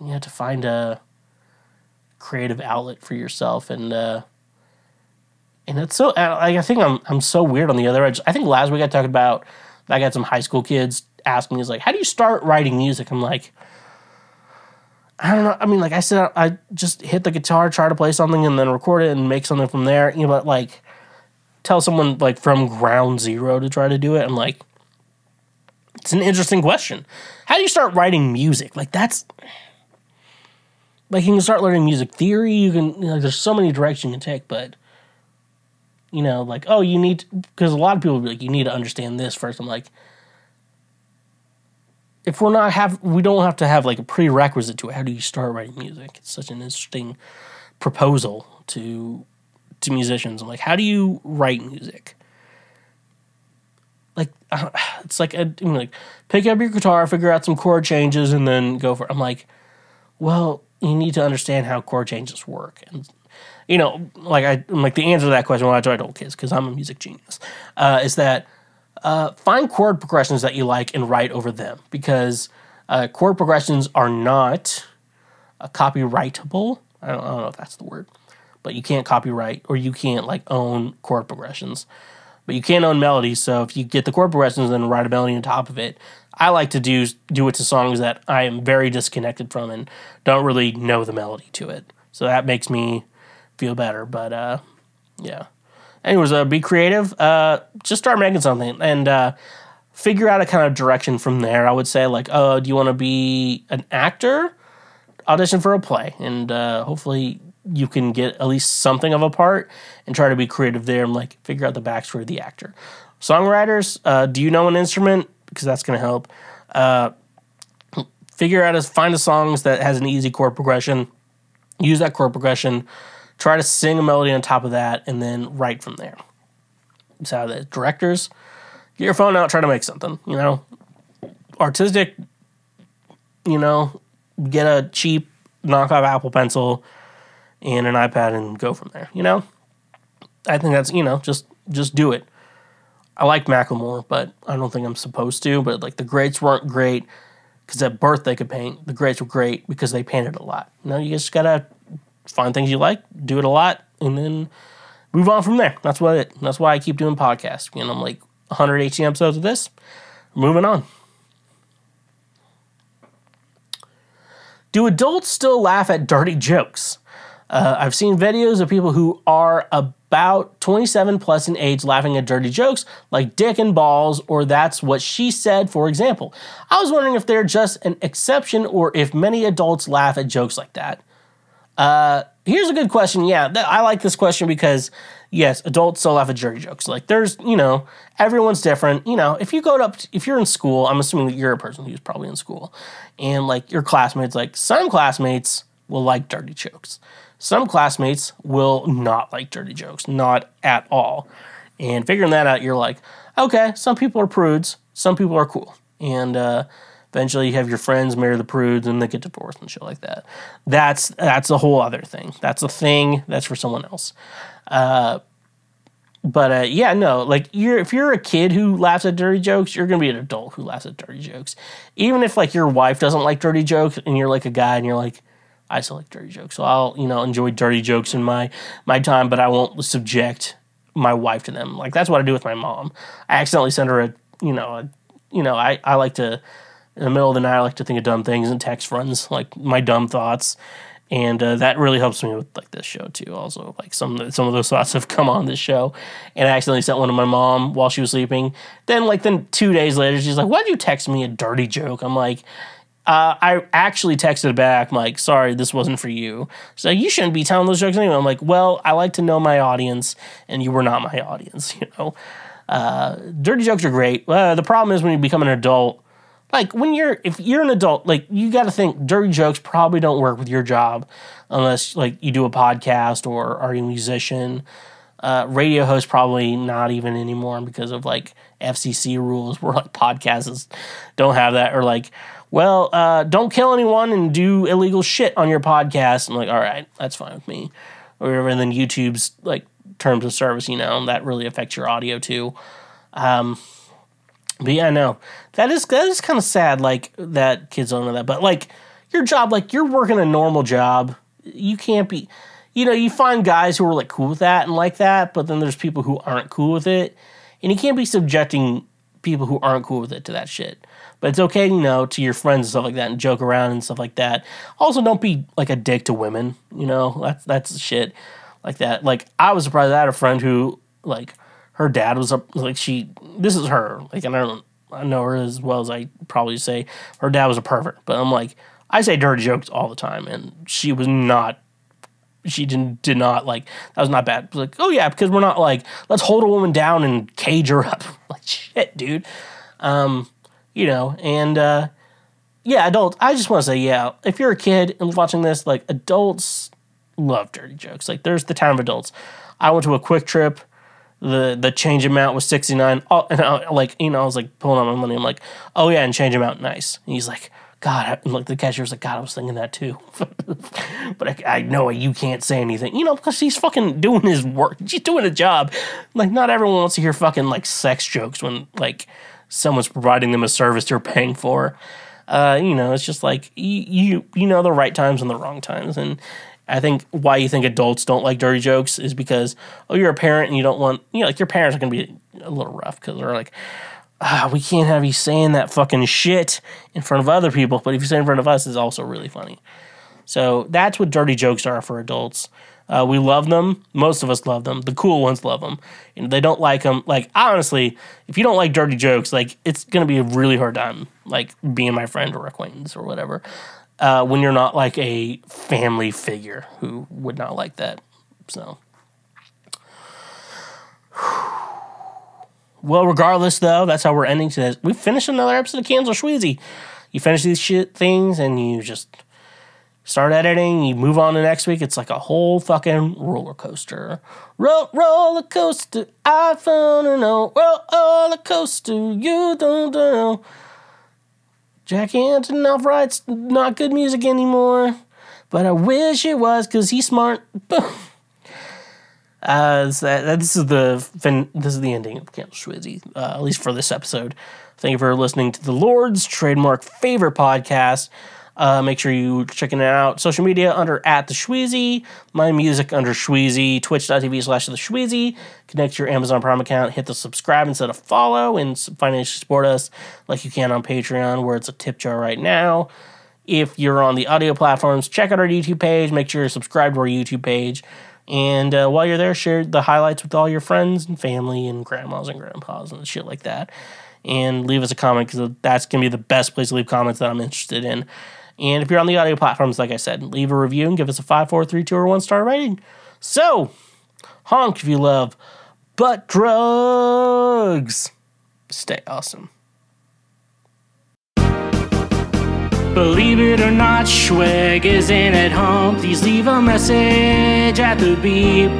you have to find a creative outlet for yourself and. Uh, and it's so I, I think I'm I'm so weird on the other edge. I think last week I talked about I got some high school kids asking me, "Is like, how do you start writing music?" I'm like, I don't know. I mean, like I said, I just hit the guitar, try to play something, and then record it and make something from there. You know, but like tell someone like from ground zero to try to do it. I'm like, it's an interesting question. How do you start writing music? Like that's like you can start learning music theory. You can you know, there's so many directions you can take, but you know, like, oh, you need, because a lot of people be like, you need to understand this first. I'm like, if we're not have, we don't have to have like a prerequisite to it. How do you start writing music? It's such an interesting proposal to to musicians. I'm like, how do you write music? Like, it's like, a, you know, like, pick up your guitar, figure out some chord changes, and then go for. It. I'm like, well, you need to understand how chord changes work, and you know, like I like the answer to that question when I try to kids because I'm a music genius, uh, is that uh, find chord progressions that you like and write over them because uh, chord progressions are not uh, copyrightable. I don't, I don't know if that's the word, but you can't copyright or you can't like own chord progressions, but you can't own melodies. So if you get the chord progressions and write a melody on top of it, I like to do do it to songs that I am very disconnected from and don't really know the melody to it. So that makes me feel better. But uh, yeah. Anyways, uh, be creative. Uh, just start making something and uh, figure out a kind of direction from there. I would say like, oh, do you want to be an actor? Audition for a play, and uh, hopefully you can get at least something of a part and try to be creative there and like figure out the backstory of the actor. Songwriters, uh, do you know an instrument? Because that's going to help. Uh, figure out a find a songs that has an easy chord progression. Use that chord progression. Try to sing a melody on top of that, and then write from there. So the directors, get your phone out, try to make something. You know, artistic. You know, get a cheap knockoff Apple Pencil and an iPad and go from there. You know, I think that's you know just just do it. I like Macklemore, but I don't think I'm supposed to. But like the greats weren't great because at birth they could paint. The greats were great because they painted a lot. You know, you just gotta find things you like, do it a lot, and then move on from there. That's what it. That's why I keep doing podcasts. You know, I'm like 118 episodes of this, moving on. Do adults still laugh at dirty jokes? Uh, I've seen videos of people who are about 27 plus in age laughing at dirty jokes like dick and balls or that's what she said, for example. I was wondering if they're just an exception or if many adults laugh at jokes like that. Uh, here's a good question. Yeah, th- I like this question because, yes, adults still laugh at dirty jokes. Like, there's, you know, everyone's different. You know, if you go up, if you're in school, I'm assuming that you're a person who's probably in school, and like your classmates, like some classmates will like dirty jokes. Some classmates will not like dirty jokes, not at all. And figuring that out, you're like, okay, some people are prudes, some people are cool. And uh, eventually you have your friends marry the prudes and they get divorced and shit like that. That's that's a whole other thing. That's a thing that's for someone else. Uh, but uh, yeah, no, like you're if you're a kid who laughs at dirty jokes, you're gonna be an adult who laughs at dirty jokes. Even if like your wife doesn't like dirty jokes and you're like a guy and you're like, I still like dirty jokes. So I'll, you know, enjoy dirty jokes in my my time, but I won't subject my wife to them. Like that's what I do with my mom. I accidentally send her a, you know, a, you know, I I like to in the middle of the night I like to think of dumb things and text friends like my dumb thoughts. And uh, that really helps me with like this show too. Also, like some some of those thoughts have come on this show, and I accidentally sent one to my mom while she was sleeping. Then, like, then two days later, she's like, "Why'd you text me a dirty joke?" I'm like, uh, I actually texted back, I'm like, sorry, this wasn't for you. So you shouldn't be telling those jokes anyway. I'm like, well, I like to know my audience, and you were not my audience, you know? Uh, dirty jokes are great. Uh, the problem is when you become an adult, like when you're, if you're an adult, like you got to think dirty jokes probably don't work with your job unless like you do a podcast or are you a musician. Uh, radio host probably not even anymore because of like FCC rules where like podcasts don't have that or like well, uh, don't kill anyone and do illegal shit on your podcast. I'm like, all right, that's fine with me. Or whatever. And then YouTube's like terms of service, you know, and that really affects your audio too. Um, but yeah, no, that is that is kind of sad. Like that kids don't know that, but like your job, like you're working a normal job, you can't be. You know, you find guys who are like cool with that and like that, but then there's people who aren't cool with it, and you can't be subjecting people who aren't cool with it to that shit. But it's okay, you know, to your friends and stuff like that and joke around and stuff like that. Also, don't be like a dick to women, you know, that's that's shit like that. Like, I was surprised I had a friend who, like, her dad was up, like, she, this is her, like, and I don't, I know her as well as I probably say her dad was a pervert, but I'm like, I say dirty jokes all the time, and she was not she didn't did not like that was not bad. like, oh yeah, because we're not like let's hold a woman down and cage her up. like shit, dude. Um, you know, and uh, yeah, adults. I just want to say, yeah, if you're a kid and watching this, like adults love dirty jokes. Like there's the town of adults. I went to a QuikTrip. The the change amount was sixty nine. Oh, and I, like you know, I was like pulling out my money. I'm like, oh yeah, and change amount, nice. And he's like, God, and like the cashier was like, God, I was thinking that too. but I, I, know you can't say anything, you know, because he's fucking doing his work. He's doing a job. Like, not everyone wants to hear fucking like sex jokes when like someone's providing them a service they're paying for. Uh, you know, it's just like you, you you know the right times and the wrong times, and I think why you think adults don't like dirty jokes is because oh you're a parent and you don't want you know like your parents are gonna be a little rough because they're like ah, we can't have you saying that fucking shit in front of other people, but if you say it in front of us, it's also really funny. So that's what dirty jokes are for adults. Uh, we love them. Most of us love them. The cool ones love them. And they don't like them. Like honestly, if you don't like dirty jokes, like it's gonna be a really hard time, like being my friend or acquaintance or whatever. uh, when you're not like a family figure who would not like that. So. Well, regardless, though, that's how we're ending today. We finished another episode of Cancel Schweezy. You finish these shit things and you just start editing, you move on to next week. It's like a whole fucking roller coaster. Roll, roller coaster, I found a no. Roll, roller coaster, you don't know. Jack Antonoff writes not good music anymore, but I wish it was because he's smart. Uh, that, this is the fin- this is the ending of Cancel Schweezy, uh, at least for this episode. Thank you for listening to the Lord's trademark favorite podcast. Uh, make sure you checking it out. Social media under at the Schweezy, my music under Schweezy, twitch.tv slash the Schweezy. Connect your Amazon Prime account, hit the subscribe instead of follow, and financially support us like you can on Patreon, where it's a tip jar right now. If you're on the audio platforms, check out our YouTube page. Make sure you're subscribed to our YouTube page. And uh, while you're there, share the highlights with all your friends and family and grandmas and grandpas and shit like that. And leave us a comment because that's going to be the best place to leave comments that I'm interested in. And if you're on the audio platforms, like I said, leave a review and give us a 5, 4, 3, 2, or 1 star rating. So, honk if you love butt drugs. Stay awesome. Believe it or not, Schweg isn't at home. Please leave a message at the beep.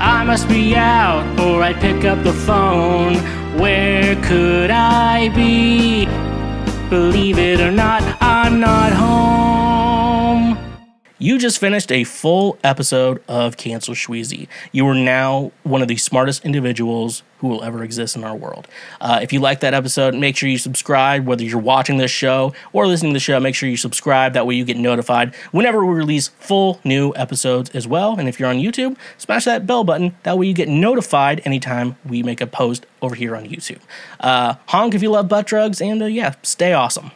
I must be out, or I'd pick up the phone. Where could I be? Believe it or not, I'm not home. You just finished a full episode of Cancel Schweezy. You are now one of the smartest individuals who will ever exist in our world. Uh, if you like that episode, make sure you subscribe. Whether you're watching this show or listening to the show, make sure you subscribe. That way you get notified whenever we release full new episodes as well. And if you're on YouTube, smash that bell button. That way you get notified anytime we make a post over here on YouTube. Uh, honk if you love butt drugs, and uh, yeah, stay awesome.